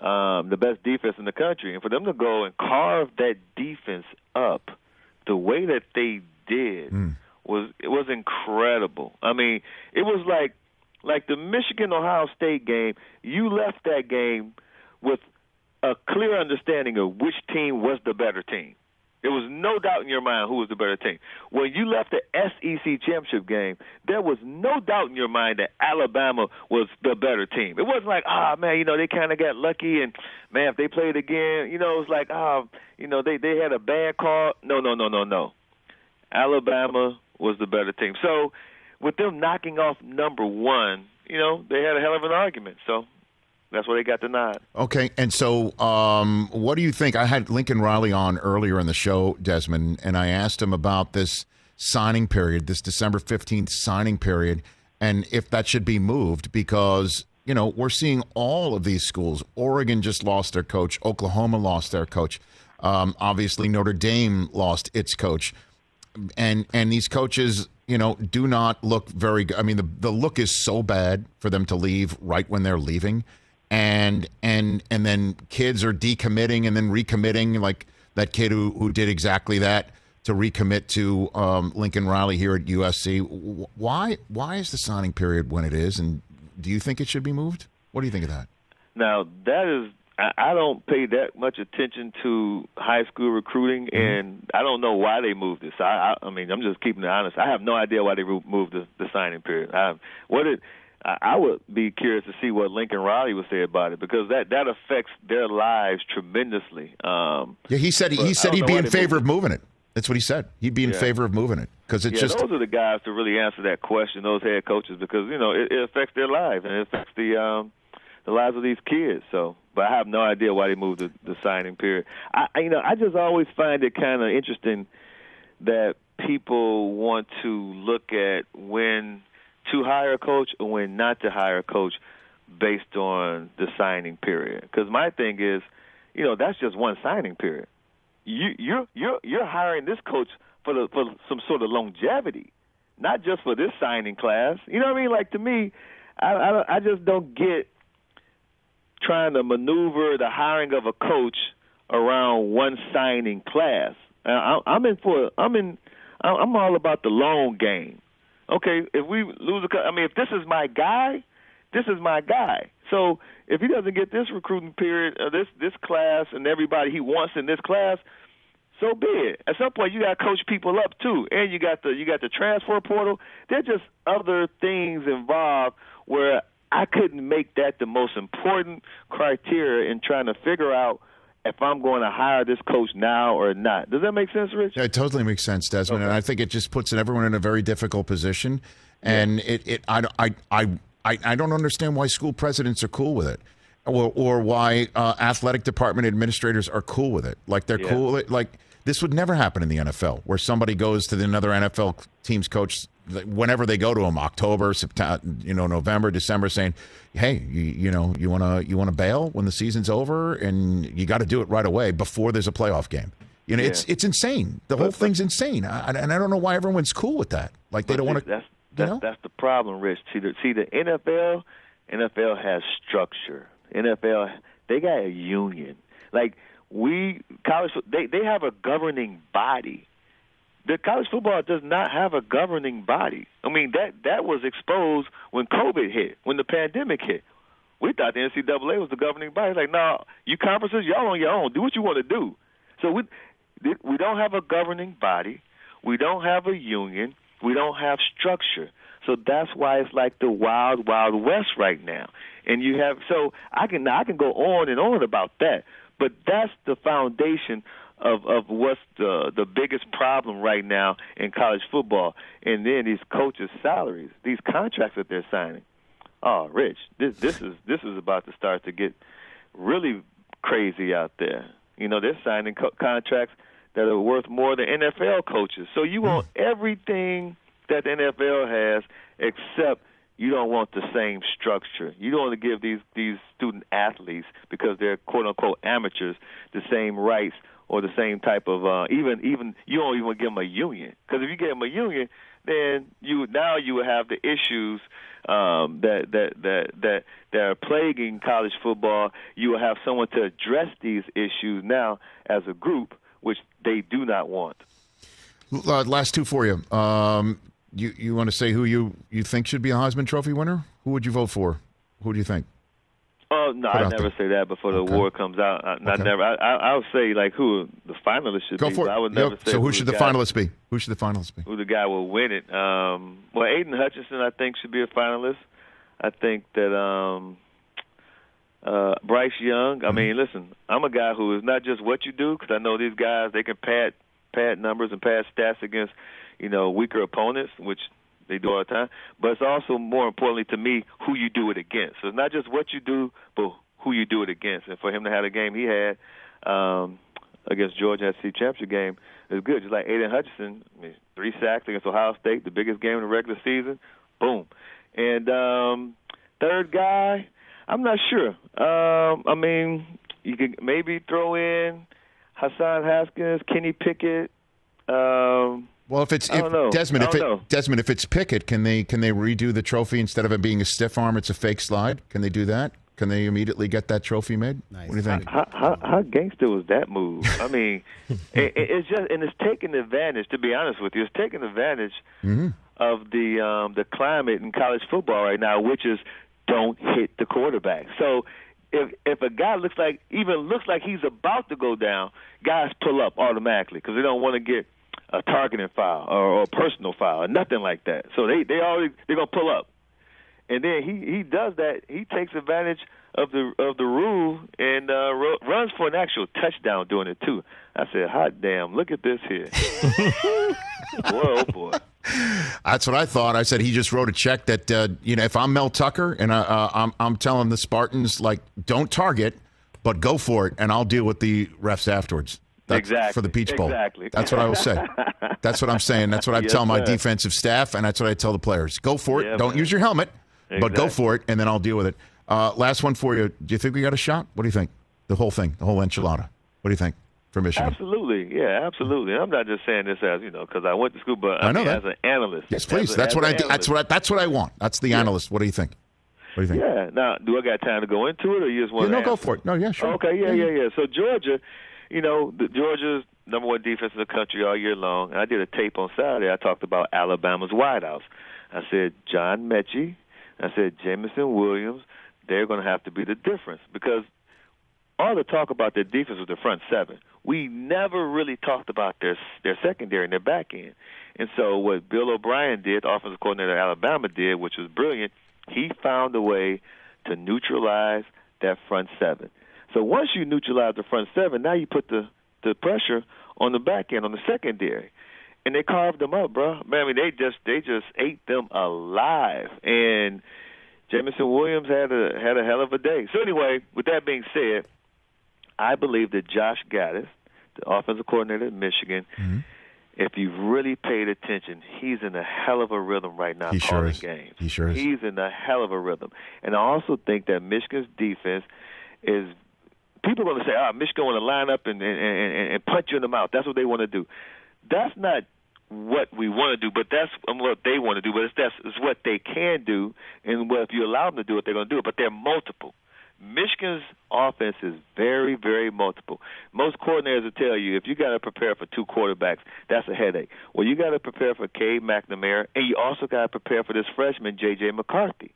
[SPEAKER 7] um, the best defense in the country, and for them to go and carve that defense up the way that they did
[SPEAKER 2] mm.
[SPEAKER 7] was it was incredible. I mean, it was like like the Michigan Ohio State game. You left that game with a clear understanding of which team was the better team. There was no doubt in your mind who was the better team. When you left the SEC championship game, there was no doubt in your mind that Alabama was the better team. It wasn't like, ah, oh, man, you know, they kind of got lucky, and man, if they played again, you know, it was like, ah, oh, you know, they they had a bad call. No, no, no, no, no. Alabama was the better team. So, with them knocking off number one, you know, they had a hell of an argument. So that's where they got nod.
[SPEAKER 2] Okay, and so um, what do you think? I had Lincoln Riley on earlier in the show, Desmond, and I asked him about this signing period, this December 15th signing period, and if that should be moved because, you know, we're seeing all of these schools. Oregon just lost their coach, Oklahoma lost their coach. Um, obviously, Notre Dame lost its coach. And and these coaches, you know, do not look very good. I mean, the, the look is so bad for them to leave right when they're leaving and and and then kids are decommitting and then recommitting like that kid who who did exactly that to recommit to um, Lincoln Riley here at USC. Why why is the signing period when it is, and do you think it should be moved? What do you think of that?
[SPEAKER 7] Now that is. I don't pay that much attention to high school recruiting, mm-hmm. and I don't know why they moved this. I, I, I mean, I'm just keeping it honest. I have no idea why they moved the, the signing period. I what it, I would be curious to see what Lincoln Riley would say about it because that that affects their lives tremendously. Um,
[SPEAKER 2] yeah, he said he said he'd be in favor of moving it. That's what he said. He'd be in yeah. favor of moving it because it's
[SPEAKER 7] yeah,
[SPEAKER 2] just
[SPEAKER 7] those are the guys to really answer that question. Those head coaches because you know it, it affects their lives and it affects the um, the lives of these kids. So, but I have no idea why they moved the, the signing period. I you know I just always find it kind of interesting that people want to look at when to hire a coach or when not to hire a coach based on the signing period. Because my thing is, you know, that's just one signing period. You you're you're you're hiring this coach for the for some sort of longevity, not just for this signing class. You know what I mean? Like to me, I I, I just don't get trying to maneuver the hiring of a coach around one signing class. I, I'm in for I'm in I'm all about the long game okay, if we lose a, I mean, if this is my guy, this is my guy. So if he doesn't get this recruiting period, uh, this this class, and everybody he wants in this class, so be it. At some point, you got to coach people up too, and you got the you got the transfer portal. There are just other things involved where I couldn't make that the most important criteria in trying to figure out if I'm going to hire this coach now or not. Does that make sense, Rich?
[SPEAKER 2] Yeah, it totally makes sense, Desmond. Okay. And I think it just puts everyone in a very difficult position. And yeah. it, it I, I, I, I don't understand why school presidents are cool with it. Or, or why uh, athletic department administrators are cool with it. Like they're yeah. cool. Like this would never happen in the NFL, where somebody goes to another NFL team's coach whenever they go to him, October, September, you know, November, December, saying, "Hey, you, you know, you want to you want to bail when the season's over, and you got to do it right away before there's a playoff game." You know, yeah. it's it's insane. The but, whole thing's insane, I, and I don't know why everyone's cool with that. Like they don't want to.
[SPEAKER 7] That's that's,
[SPEAKER 2] know?
[SPEAKER 7] that's the problem, Rich. See the see the NFL, NFL has structure. NFL they got a union. Like we college, they they have a governing body the college football does not have a governing body. I mean that that was exposed when COVID hit, when the pandemic hit. We thought the NCAA was the governing body. It's like, no, you conferences, y'all on your own. Do what you want to do. So we we don't have a governing body. We don't have a union. We don't have structure. So that's why it's like the wild, wild west right now. And you have so I can I can go on and on about that, but that's the foundation of of what's the the biggest problem right now in college football. And then these coaches' salaries, these contracts that they're signing. Oh, Rich, this this is this is about to start to get really crazy out there. You know, they're signing co- contracts that are worth more than NFL coaches. So you want hmm. everything that the NFL has, except you don't want the same structure. You don't want to give these these student athletes because they're quote unquote amateurs the same rights or the same type of uh, even even you don't even give them a union because if you give them a union, then you now you will have the issues um, that that that that that are plaguing college football. You will have someone to address these issues now as a group, which they do not want.
[SPEAKER 2] Uh, last two for you. Um, you you want to say who you, you think should be a Heisman Trophy winner? Who would you vote for? Who do you think?
[SPEAKER 7] Oh no, I never
[SPEAKER 2] there.
[SPEAKER 7] say that before the
[SPEAKER 2] Okay.
[SPEAKER 7] award comes out. I, I never. I, I I'll say like who the finalists should
[SPEAKER 2] Go
[SPEAKER 7] be.
[SPEAKER 2] for it.
[SPEAKER 7] I would
[SPEAKER 2] Yep.
[SPEAKER 7] never say
[SPEAKER 2] so who
[SPEAKER 7] the
[SPEAKER 2] should the finalists be? Who should the finalists be?
[SPEAKER 7] who the guy will win it. Um, well, Aidan Hutchinson, I think, should be a finalist. I think that um, uh, Bryce Young. I mean, listen, I'm a guy who is not just what you do because I know these guys they can pad pad numbers and pad stats against you know weaker opponents, which they do all the time. But it's also more importantly to me who you do it against. So it's not just what you do, but who you do it against. And for him to have the game he had um, against Georgia at the championship game is good. Just like Aidan Hutchinson, I mean, three sacks against Ohio State, the biggest game in the regular season. Boom. And um, third guy, I'm not sure. Um, I mean, you could maybe throw in Hassan Haskins, Kenny Pickett. Um,
[SPEAKER 2] Well, if it's if. Desmond, if it,
[SPEAKER 7] know.
[SPEAKER 2] Desmond, if it's Pickett, can they can they redo the trophy instead of it being a stiff arm? It's a fake slide. Can they do that? Can they immediately get that trophy made? What do you think?
[SPEAKER 7] How, how, how gangster was that move? I mean, *laughs* it, it- it's just and it's taking advantage. To be honest with you, it's taking advantage
[SPEAKER 2] Mm-hmm.
[SPEAKER 7] of the um, the climate in college football right now, which is don't hit the quarterback. So if if a guy looks like even looks like he's about to go down, guys pull up automatically because they don't want to get a targeting file or, or a personal file or nothing like that. So they they already they're gonna pull up, and then he he does that. He takes advantage of the of the rule and uh, ru- runs for an actual touchdown doing it too. I said, "Hot damn! Look at this here." *laughs* boy, oh boy.
[SPEAKER 2] That's what I thought. I said he just wrote a check that uh, you know if I'm Mel Tucker and I, uh, I'm I'm telling the Spartans like don't target, but go for it, and I'll deal with the refs afterwards. That's
[SPEAKER 7] Exactly.
[SPEAKER 2] for the Peach Bowl.
[SPEAKER 7] Exactly.
[SPEAKER 2] That's what I will say. That's what I'm saying. That's what I
[SPEAKER 7] Yes,
[SPEAKER 2] tell my
[SPEAKER 7] sir.
[SPEAKER 2] defensive staff, and that's what I tell the players. Go for it.
[SPEAKER 7] Yeah,
[SPEAKER 2] don't
[SPEAKER 7] man.
[SPEAKER 2] use your helmet, but go for it, and then I'll deal with it. Uh, last one for you. Do you think we got a shot? What do you think? The whole thing, the whole enchilada. What do you think for Michigan?
[SPEAKER 7] Absolutely, yeah, absolutely. I'm not just saying this as you know because I went to school, but I,
[SPEAKER 2] I know
[SPEAKER 7] mean,
[SPEAKER 2] that.
[SPEAKER 7] as an analyst.
[SPEAKER 2] Yes, please.
[SPEAKER 7] a-
[SPEAKER 2] That's what I.
[SPEAKER 7] an
[SPEAKER 2] do. That's what. I, that's what I want. That's the analyst. What do you think? What do you think?
[SPEAKER 7] Yeah. Now, do I got time to go into it, or you just want?
[SPEAKER 2] Yeah, no,
[SPEAKER 7] to
[SPEAKER 2] go for it. No, yeah, sure.
[SPEAKER 7] Okay, yeah, yeah, yeah. So Georgia, you know, the, Georgia's number one defense in the country all year long. And I did a tape on Saturday. I talked about Alabama's wideouts. I said John Metchie. I said Jameson Williams. They're going to have to be the difference because all the talk about their defense was the front seven. We never really talked about their their secondary and their back end. And so what Bill O'Brien did, offensive coordinator at Alabama did, which was brilliant, he found a way to neutralize that front seven. So once you neutralize the front seven, now you put the the pressure on the back end, on the secondary. And they carved them up, bro. Man, I mean, they just they just ate them alive. And Jameson Williams had a had a hell of a day. So anyway, with that being said, I believe that Josh Gattis, the offensive coordinator at Michigan,
[SPEAKER 2] Mm-hmm.
[SPEAKER 7] if you've really paid attention, he's in a hell of a rhythm right now
[SPEAKER 2] He sure
[SPEAKER 7] calling
[SPEAKER 2] is.
[SPEAKER 7] games.
[SPEAKER 2] He sure is.
[SPEAKER 7] He's in a hell of a rhythm. And I also think that Michigan's defense is people are going to say, "Ah, Michigan want to line up and and, and and punch you in the mouth." That's what they want to do. That's not what we want to do, but that's what they want to do. But it's that's it's what they can do, and well, if you allow them to do it, they're going to do it. But they're multiple. Michigan's offense is very, very multiple. Most coordinators will tell you if you got to prepare for two quarterbacks, that's a headache. Well, you got to prepare for Cade McNamara, and you also got to prepare for this freshman J.J. McCarthy.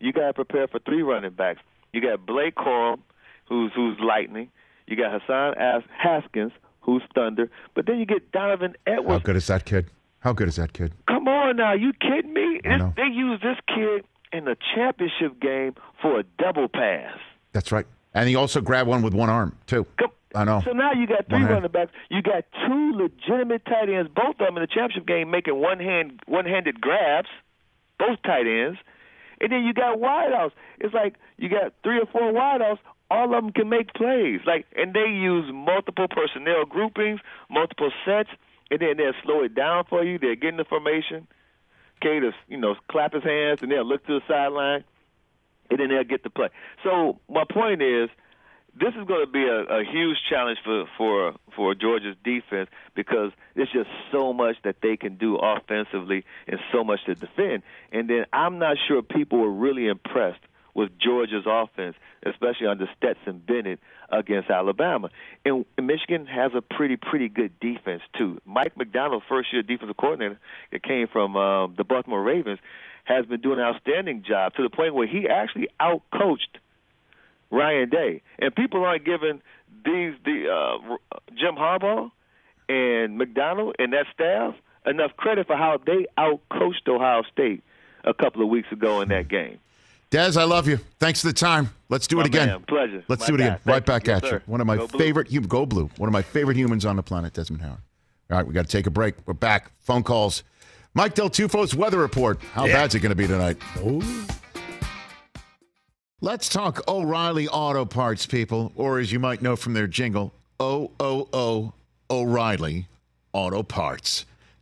[SPEAKER 7] You got to prepare for three running backs. You got Blake Corum, who's who's lightning. You got Hassan As- Haskins, who's thunder. But then you get Donovan Edwards.
[SPEAKER 2] How good is that kid? How good is that kid?
[SPEAKER 7] Come on now, you kidding me? They used this kid in the championship game for a double pass.
[SPEAKER 2] That's right. And he also grabbed one with one arm too. I know.
[SPEAKER 7] So now you got three running backs. You got two legitimate tight ends, both of them in the championship game making one hand one handed grabs, both tight ends. And then you got wideouts. It's like you got three or four wideouts. All of them can make plays. Like, and they use multiple personnel groupings, multiple sets, and then they'll slow it down for you. They'll get in the formation. To you know, clap his hands, and they'll look to the sideline, and then they'll get the play. So my point is, this is going to be a, a huge challenge for for for Georgia's defense because there's just so much that they can do offensively and so much to defend. And then I'm not sure people were really impressed with Georgia's offense, especially under Stetson Bennett against Alabama. And, Michigan has a pretty pretty good defense too. Mike Macdonald, first year defensive coordinator, that came from uh, the Baltimore Ravens, has been doing an outstanding job to the point where he actually outcoached Ryan Day, and people aren't giving these the uh, Jim Harbaugh and Macdonald and that staff enough credit for how they outcoached Ohio State a couple of weeks ago in that game.
[SPEAKER 2] Des, I love you. Thanks for the time. Let's do
[SPEAKER 7] My
[SPEAKER 2] it again.
[SPEAKER 7] man, pleasure.
[SPEAKER 2] Let's
[SPEAKER 7] My
[SPEAKER 2] do it again.
[SPEAKER 7] guy.
[SPEAKER 2] Right
[SPEAKER 7] Thank you.
[SPEAKER 2] back
[SPEAKER 7] Yes,
[SPEAKER 2] at you. One of my
[SPEAKER 7] Go Blue.
[SPEAKER 2] favorite hum- go blue. One of my favorite humans on the planet, Desmond Howard. All right, we got to take a break. We're back. Phone calls. Mike Del Tufo's weather report. How
[SPEAKER 9] Yeah.
[SPEAKER 2] bad's it going to be tonight? Oh. Let's talk O'Reilly Auto Parts, people, or as you might know from their jingle, O O O O'Reilly Auto Parts.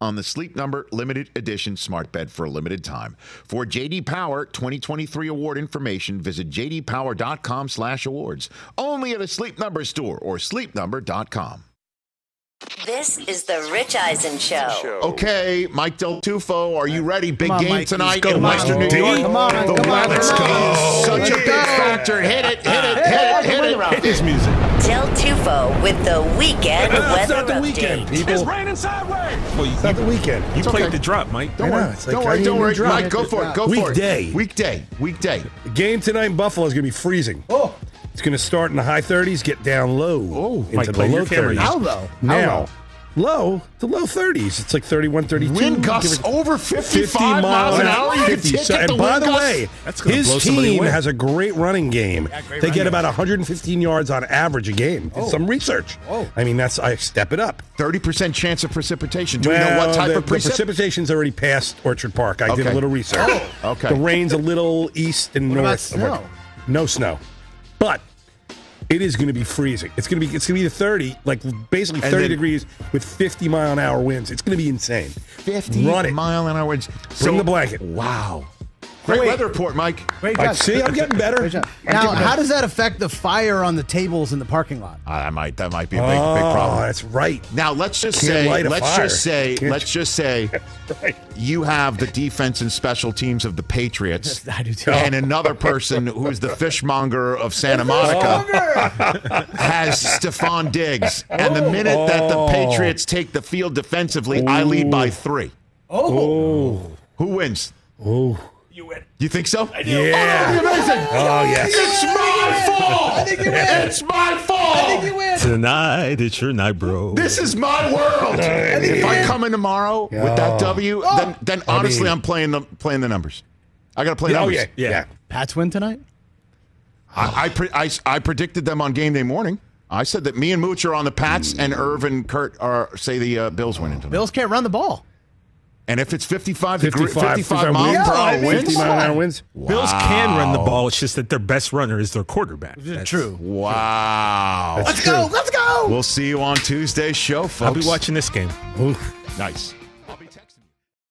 [SPEAKER 2] on the Sleep Number limited edition smart bed for a limited time. For JD Power 2023 award information, visit jdpower.com/awards. Only at a Sleep Number store or sleepnumber.com.
[SPEAKER 1] This is the Rich Eisen Show.
[SPEAKER 2] Okay, Mike Del Tufo, are you ready? Big
[SPEAKER 5] on,
[SPEAKER 2] game
[SPEAKER 5] Mike,
[SPEAKER 2] tonight in
[SPEAKER 5] Mike.
[SPEAKER 2] Western New York.
[SPEAKER 5] come on,
[SPEAKER 2] the
[SPEAKER 5] come on,
[SPEAKER 2] weather's
[SPEAKER 5] come on.
[SPEAKER 2] such a big factor. Hit it, hit it, hit it, hit it.
[SPEAKER 6] Hit this music.
[SPEAKER 1] Del Tufo with the weekend
[SPEAKER 9] It's
[SPEAKER 1] weather
[SPEAKER 9] not the
[SPEAKER 1] update.
[SPEAKER 9] weekend,
[SPEAKER 3] It's
[SPEAKER 9] people.
[SPEAKER 3] raining sideways.
[SPEAKER 6] Well, you,
[SPEAKER 9] It's not the weekend.
[SPEAKER 6] you played
[SPEAKER 2] okay.
[SPEAKER 6] the drop, Mike.
[SPEAKER 2] Don't worry,
[SPEAKER 9] like
[SPEAKER 2] don't worry, don't worry.
[SPEAKER 9] drop
[SPEAKER 2] Mike, go for it. Go for it.
[SPEAKER 9] Weekday.
[SPEAKER 2] Weekday. Weekday.
[SPEAKER 9] Game tonight in Buffalo is going to be freezing.
[SPEAKER 5] Oh,
[SPEAKER 9] It's going to start in the high 30s, get down low
[SPEAKER 6] Oh,
[SPEAKER 9] into
[SPEAKER 6] Mike,
[SPEAKER 9] the low
[SPEAKER 6] your
[SPEAKER 9] 30s.
[SPEAKER 6] now.
[SPEAKER 5] how low? How
[SPEAKER 9] Now,
[SPEAKER 5] low?
[SPEAKER 9] Low, the low 30s. It's like 31, 32.
[SPEAKER 2] Wind gusts over 55 miles an hour. You
[SPEAKER 9] 50.
[SPEAKER 2] ticket
[SPEAKER 9] So-
[SPEAKER 2] the
[SPEAKER 9] and by the
[SPEAKER 2] gusts.
[SPEAKER 9] way, his team has a great running game.
[SPEAKER 5] great
[SPEAKER 9] they get about 115 yards on average a game. Did oh. Some research.
[SPEAKER 5] Oh.
[SPEAKER 9] I mean, that's I step it up.
[SPEAKER 2] 30% chance of precipitation. Do we know what type
[SPEAKER 9] the,
[SPEAKER 2] of
[SPEAKER 9] the
[SPEAKER 2] precip?
[SPEAKER 9] precipitation's already past Orchard Park. I did a little research.
[SPEAKER 2] Oh, okay.
[SPEAKER 9] The rain's a little east and
[SPEAKER 5] What
[SPEAKER 9] north.
[SPEAKER 5] snow?
[SPEAKER 9] No snow, but it is going to be freezing. It's going to be it's going to be the 30, like basically 30
[SPEAKER 2] then-
[SPEAKER 9] degrees with 50 mile an hour winds. It's going to be insane.
[SPEAKER 2] 50
[SPEAKER 9] Run it.
[SPEAKER 2] mile an hour winds.
[SPEAKER 9] Bring the blanket.
[SPEAKER 2] Wow. Great
[SPEAKER 5] Wait.
[SPEAKER 2] weather report, Mike.
[SPEAKER 5] Great
[SPEAKER 9] I
[SPEAKER 5] job.
[SPEAKER 9] see. I'm getting better.
[SPEAKER 5] Great job. Now, how does that affect the fire on the tables in the parking lot?
[SPEAKER 2] Uh, that might that might be a big
[SPEAKER 9] oh,
[SPEAKER 2] big problem.
[SPEAKER 9] that's right.
[SPEAKER 2] Now let's just
[SPEAKER 9] Can't
[SPEAKER 2] say let's
[SPEAKER 9] fire.
[SPEAKER 2] just say
[SPEAKER 9] Can't
[SPEAKER 2] let's
[SPEAKER 9] you?
[SPEAKER 2] just say *laughs*
[SPEAKER 9] Right.
[SPEAKER 2] you have the defense and special teams of the Patriots *laughs*
[SPEAKER 5] I do too.
[SPEAKER 2] and another person who's the fishmonger of Santa Monica *laughs* has Stefon Diggs. And the minute that the
[SPEAKER 9] Oh.
[SPEAKER 2] Patriots take the field defensively, I lead by three.
[SPEAKER 9] Oh.
[SPEAKER 2] Who wins?
[SPEAKER 9] Oh.
[SPEAKER 2] You think so?
[SPEAKER 9] Yeah.
[SPEAKER 2] Oh, that'd be amazing.
[SPEAKER 9] Oh, yes.
[SPEAKER 2] It's my fault. i It's my fault.
[SPEAKER 6] Tonight it's your night, bro.
[SPEAKER 2] This is my world. If I come in tomorrow with that W, then then honestly,
[SPEAKER 9] mean-
[SPEAKER 2] I'm playing the playing the numbers. I got to play
[SPEAKER 9] Oh,
[SPEAKER 2] numbers.
[SPEAKER 9] yeah. Yeah.
[SPEAKER 5] Pats win tonight?
[SPEAKER 2] I I, pre- I I predicted them on game day morning. I said that me and Mooch are on the Pats, and Irv and Kurt are say the uh, Bills win tonight.
[SPEAKER 5] Bills can't run the ball.
[SPEAKER 2] And if it's 55, degree,
[SPEAKER 9] 55,
[SPEAKER 2] 55 miles
[SPEAKER 9] wins.
[SPEAKER 2] per
[SPEAKER 5] Yeah, I
[SPEAKER 2] hour
[SPEAKER 5] mean,
[SPEAKER 2] wins,
[SPEAKER 9] 50 mile an hour wins.
[SPEAKER 6] Bills can run the ball. It's just that their best runner is their quarterback. That's-
[SPEAKER 5] True.
[SPEAKER 2] wow.
[SPEAKER 9] That's
[SPEAKER 5] Let's
[SPEAKER 9] true.
[SPEAKER 5] go. Let's go.
[SPEAKER 2] We'll see you on Tuesday's show, folks.
[SPEAKER 6] I'll be watching this game.
[SPEAKER 9] Oof.
[SPEAKER 2] Nice.